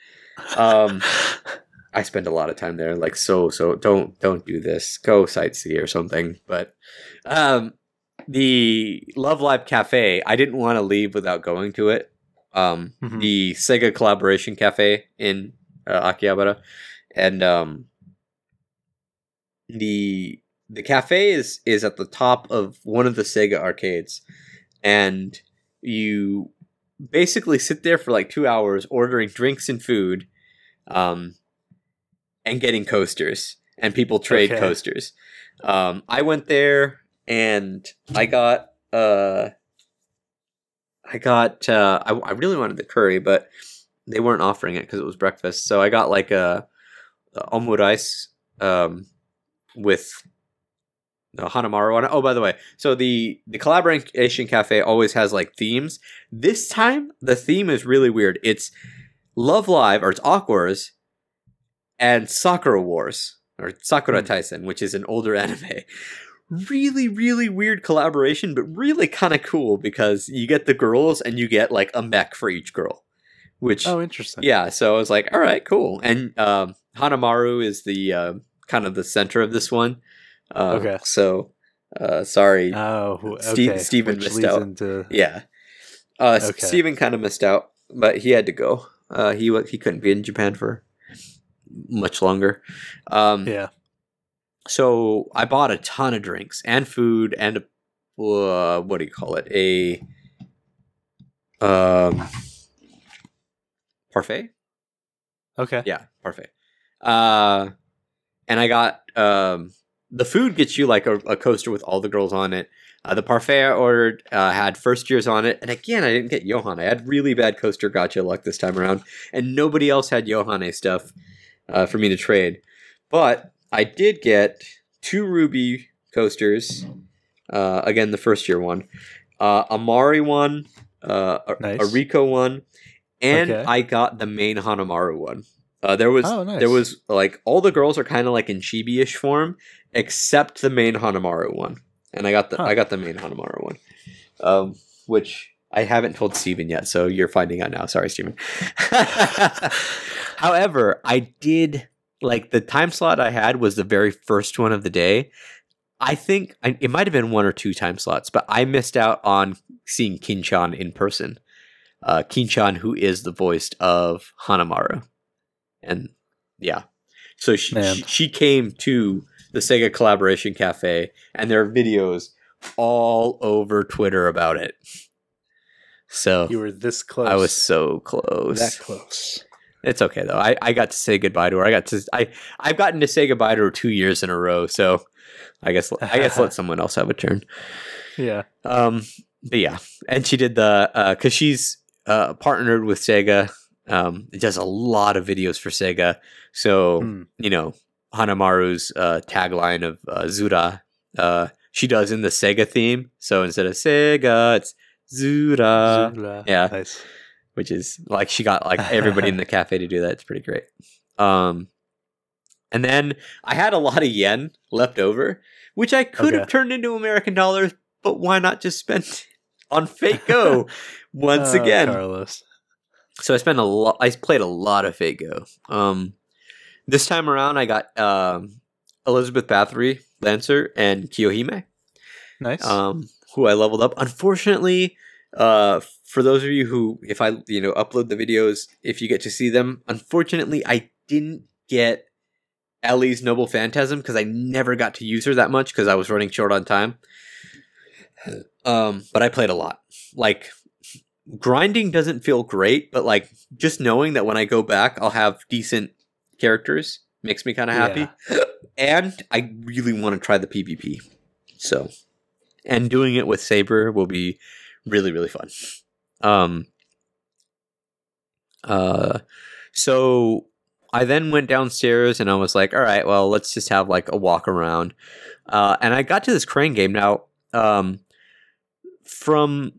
um, I spend a lot of time there. Like so, so don't don't do this. Go sightsee or something. But um, the Love Live Cafe, I didn't want to leave without going to it. Um, Mhm. the Sega collaboration cafe in uh, Akihabara, and um, the the cafe is is at the top of one of the Sega arcades, and you basically sit there for like two hours ordering drinks and food, um, and getting coasters, and people trade Okay. coasters. Um, I went there and I got uh, I got uh, I, I really wanted the curry, but they weren't offering it because it was breakfast. So I got like a, a omurice um, with no Hanamaru on it. Oh, by the way, so the the collaboration cafe always has like themes. This time the theme is really weird. It's Love Live or it's Aqours and Sakura Wars or Sakura Hmm. Taisen, which is an older anime. Really, really weird collaboration, but really kind of cool because you get the girls and you get like a mech for each girl. Which oh, interesting. yeah, so I was like, all right, cool. And um, Hanamaru is the uh, kind of the center of this one. Uh, Okay. So uh, sorry. Oh, okay. Steven Which missed out. into yeah. Uh, Okay. Steven kind of missed out, but he had to go. Uh, he he couldn't be in Japan for much longer. Um, yeah. So I bought a ton of drinks and food and a, uh, what do you call it? A um parfait. Okay. Yeah, parfait. Uh, and I got um, the food gets you like a, a coaster with all the girls on it. Uh, the parfait I ordered uh, had first years on it, and again, I didn't get Johan. I had really bad coaster gacha luck this time around, and nobody else had Yohane stuff uh, for me to trade. But I did get two Ruby coasters. Uh, again, the first year one, uh, a Mari one, uh, a, Nice. a Riko one, and Okay. I got the main Hanamaru one. Uh, there was Oh, nice. there was like all the girls are kind of like in chibi-ish form, except the main Hanamaru one, and I got the Huh. I got the main Hanamaru one, um, which I haven't told Steven yet, so you're finding out now. Sorry, Steven. However, I did like the time slot I had was the very first one of the day. I think I, it might have been one or two time slots, but I missed out on seeing Kinchan in person. Uh, Kinchan, who is the voice of Hanamaru, and yeah, so she, she she came to the Sega Collaboration Cafe, and there are videos all over Twitter about it. So You were this close. I was so close. that close. It's okay though. I, I got to say goodbye to her. I got to I I've gotten to say goodbye to her two years in a row. So I guess I guess let someone else have a turn. Yeah. Um, but yeah, and she did the because she's uh, partnered with Sega. Um, it does a lot of videos for Sega. So Hmm. you know Hanamaru's uh, tagline of uh, Zura. Uh, she does in the Sega theme. So instead of Sega, it's Zura Zula. Uh, yeah. Nice. Which is like she got like everybody in the cafe to do that. It's pretty great. Um, and then I had a lot of yen left over, which I could have turned into American dollars, but why not just spend on Fate Go once Oh, again? Carlos. So I spent a lot. I played a lot of Fate Go. Um, this time around, I got um, Elizabeth Bathory, Lancer, and Kiyohime Nice. um, who I leveled up. Unfortunately, uh, for those of you who, if I you know upload the videos, if you get to see them, unfortunately, I didn't get Ellie's Noble Phantasm because I never got to use her that much because I was running short on time. Um, but I played a lot. Like grinding doesn't feel great, but like just knowing that when I go back, I'll have decent characters makes me kind of happy. And I really want to try the PvP. So, and doing it with Saber will be really really fun. Um uh so I then went downstairs and I was like, all right, well, let's just have like a walk around. Uh, and I got to this crane game. Now, um, from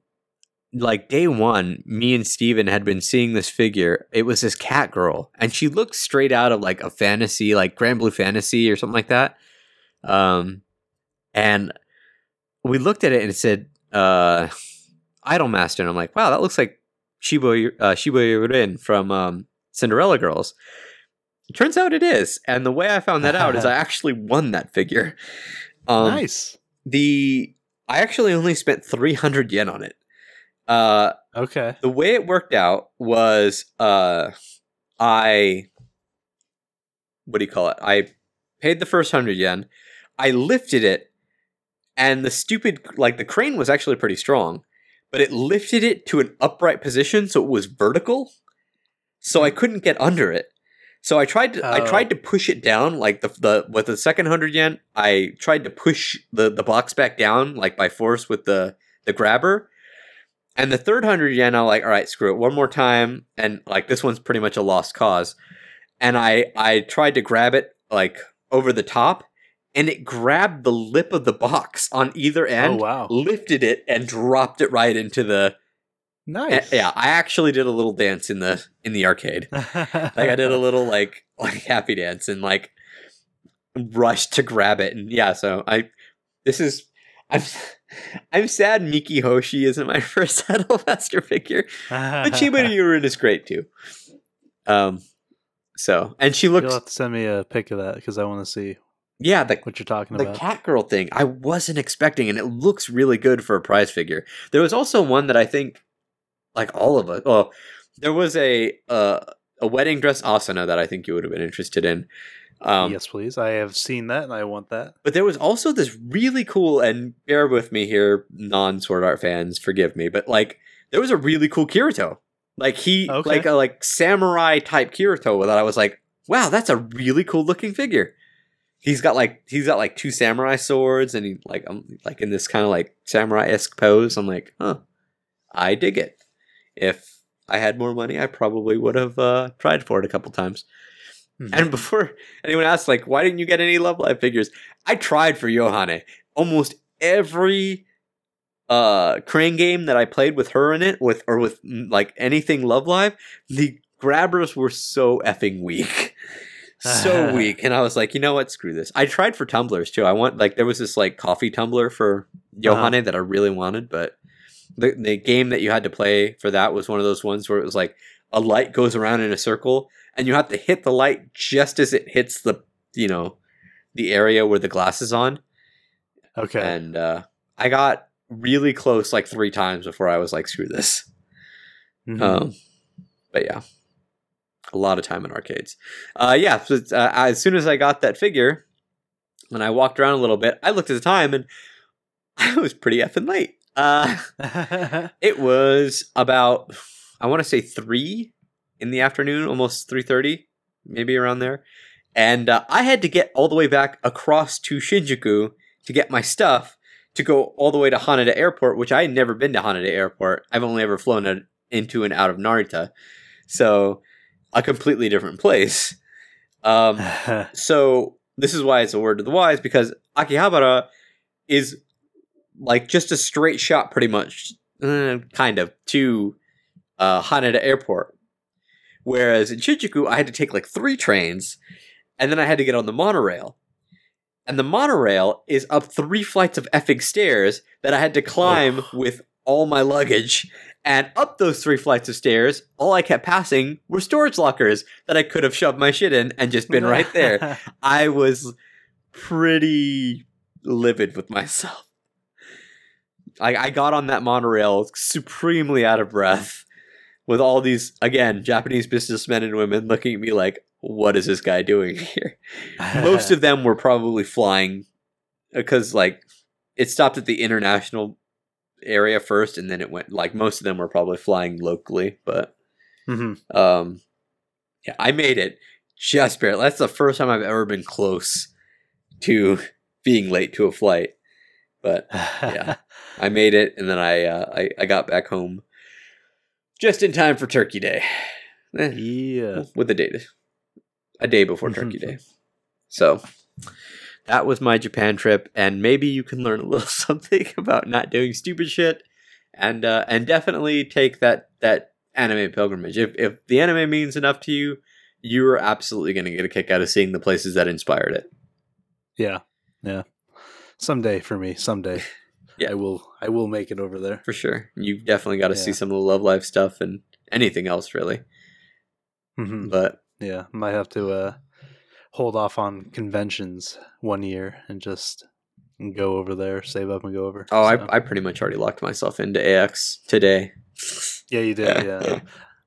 like day one, me and Steven had been seeing this figure. It was this cat girl, and she looked straight out of like a fantasy, like Granblue Fantasy or something like that. Um, and we looked at it and it said, uh, Idolmaster. And I'm like, wow, that looks like Shiba, uh, Shibuya Rin from um, Cinderella Girls. It turns out it is. And the way I found that out is I actually won that figure. Um, nice. The I actually only spent 300 yen on it. Uh, Okay. the way it worked out was uh, I what do you call it? I paid the first 100 yen. I lifted it and the stupid like the crane was actually pretty strong, but it lifted it to an upright position so it was vertical. So I couldn't get under it. So I tried to I Oh. tried to push it down like the the with the second 100 yen, I tried to push the the box back down like by force with the the grabber. And the third 100 yen I'm like, "All right, screw it. One more time." And like this one's pretty much a lost cause. And I I tried to grab it like over the top and it grabbed the lip of the box on either end, oh wow. lifted it and dropped it right into the Nice. yeah, I actually did a little dance in the in the arcade. Like I did a little like like happy dance and like rushed to grab it and yeah, so I this is I'm I'm sad Miki Hoshi isn't my first Idolmaster figure, but Shibuya Rin is great too. Um, so and she You'll looks have to send me a pic of that because I want to see yeah the what you're talking the about. cat girl thing I wasn't expecting, and it looks really good for a prize figure. There was also one that I think, like all of us, well, there was a uh, a wedding dress Asuna that I think you would have been interested in. Um, yes, please. I have seen that and I want that. But there was also this really cool, and bear with me here, non Sword Art fans, forgive me, but like there was a really cool Kirito, like he, Okay. like a like samurai type Kirito that I was like, wow, that's a really cool looking figure. He's got like he's got like two samurai swords, and he like um like in this kind of like samurai esque pose. I'm like, huh, I dig it. If I had more money, I probably would have uh, tried for it a couple times. Mhm. And before anyone asks, like, why didn't you get any Love Live figures? I tried for Johanne. Almost every uh crane game that I played with her in it, with or with like anything Love Live, the grabbers were so effing weak. so weak. And I was like, you know what? Screw this. I tried for tumblers too. I want like there was this like coffee tumbler for Yohane that I really wanted, but the the game that you had to play for that was one of those ones where it was like a light goes around in a circle and you have to hit the light just as it hits the you know the area where the glass is on. Okay. And uh, I got really close like three times before I was like, screw this. Mhm. Um, but yeah, a lot of time in arcades. Uh, yeah, so uh, as soon as I got that figure, when I walked around a little bit, I looked at the time and I was pretty effing late. Uh, it was about I want to say three in the afternoon, almost three thirty, maybe around there, and uh, I had to get all the way back across to Shinjuku to get my stuff to go all the way to Haneda Airport, which I had never been to Haneda Airport. I've only ever flown into and out of Narita, so a completely different place. Um, so this is why it's a word to the wise because Akihabara is like just a straight shot, pretty much, uh, kind of to uh, Haneda Airport. Whereas in Shinjuku, I had to take like three trains, and then I had to get on the monorail. And the monorail is up three flights of effing stairs that I had to climb with all my luggage. And up those three flights of stairs, all I kept passing were storage lockers that I could have shoved my shit in and just been right there. I was pretty livid with myself. I, I got on that monorail supremely out of breath with all these, again, Japanese businessmen and women looking at me like, what is this guy doing here? Most of them were probably flying because, like, it stopped at the international area first and then it went, like, most of them were probably flying locally, but Mhm. um, yeah, I made it just barely. That's the first time I've ever been close to being late to a flight. But Yeah. I made it, and then I uh, I, I got back home just in time for Turkey Day. Eh, yeah. with a day, a day before Turkey Day. So that was my Japan trip, and maybe you can learn a little something about not doing stupid shit, and uh, and definitely take that that anime pilgrimage. If if the anime means enough to you, you are absolutely going to get a kick out of seeing the places that inspired it. Yeah. Yeah. Someday for me, someday. Yeah. I will I will make it over there. for sure. You've definitely got to see some of the Love Live stuff and anything else really. Mhm. But Yeah, might have to uh hold off on conventions one year and just go over there, save up and go over. oh, So- I I pretty much already locked myself into AX today yeah, you did. Yeah,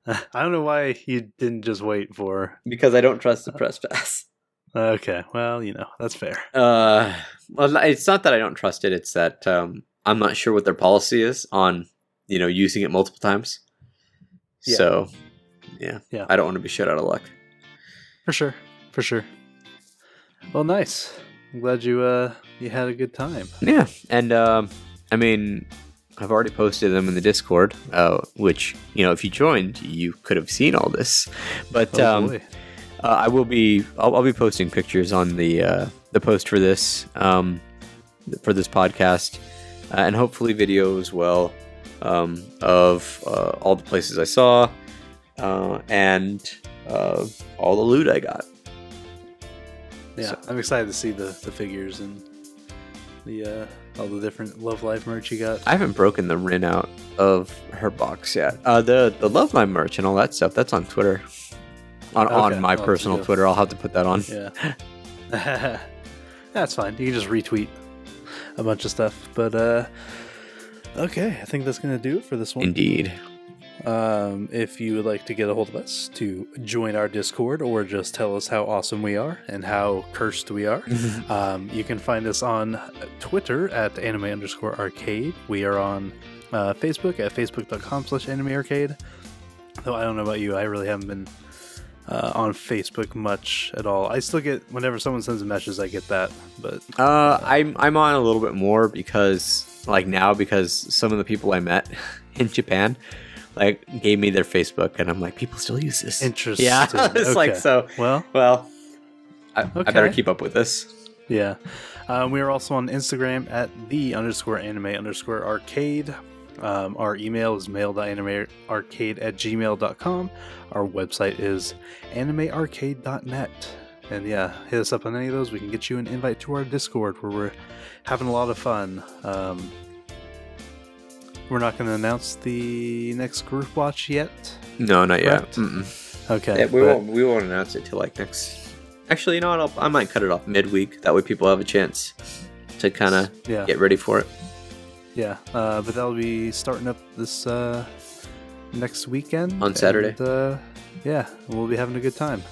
I don't know why you didn't just wait for. because I don't trust the press pass. Okay, well, you know that's fair. Uh, well, it's not that I don't trust it. It's that um, I'm not sure what their policy is on you know using it multiple times. Yeah. So, yeah, Yeah. I don't want to be shut out of luck. For sure, for sure. Well, nice. I'm glad you uh you had a good time. Yeah, and um, I mean, I've already posted them in the Discord, uh, which you know, if you joined, you could have seen all this. But Oh um, uh, I will be, I'll, I'll be posting pictures on the uh, the post for this um, for this podcast, uh, and hopefully video as well um, of uh, all the places I saw uh, and uh, all the loot I got. Yeah, so- I'm excited to see the the figures and the uh all the different Love Live merch you got. I haven't broken the rin out of her box yet. Uh, the the Love My merch and all that stuff. That's on Twitter. On Okay, on my I'll personal. Twitter, I'll have to put that on. Yeah. That's fine. You can just retweet a bunch of stuff. But uh okay, I think that's gonna do it for this one. Indeed. Um, if you would like to get a hold of us to join our Discord or just tell us how awesome we are and how cursed we are, um, you can find us on Twitter at anime underscore arcade. We are on uh, Facebook at facebook.com slash anime arcade. Though I don't know about you, I really haven't been uh, on Facebook much at all. I still get, whenever someone sends a message, I get that. But Uh, I'm I'm on a little bit more because like now because some of the people I met in Japan like gave me their Facebook and I'm like people still use this. interesting. Yeah, it's like so. Well, Well, I, I better keep up with this. Yeah. Um, we are also on Instagram at the underscore anime underscore arcade. Um, our email is mail.animearcade at gmail.com. Our website is animearcade.net. And yeah, hit us up on any of those. We can get you an invite to our Discord where we're having a lot of fun. Um, we're not going to announce the next group watch yet. No, not yet. Mm-mm. Okay. Yeah, we but- won't. We won't announce it till like next. Actually, you know what? I'll, I might cut it off midweek. That way, people have a chance to kind of Yeah. get ready for it. Yeah, uh, but that'll be starting up this uh, next weekend On Saturday. and, uh, yeah, we'll be having a good time.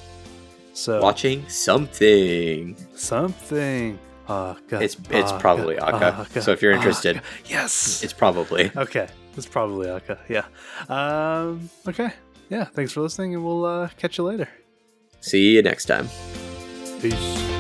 So Watching something. something. Aka, It's it's Aka, probably Aka. Aka, So if you're interested, yes. it's probably. okay. It's probably Aka. Yeah. Um. Okay. Yeah. Thanks for listening, and we'll uh, catch you later. See you next time. Peace.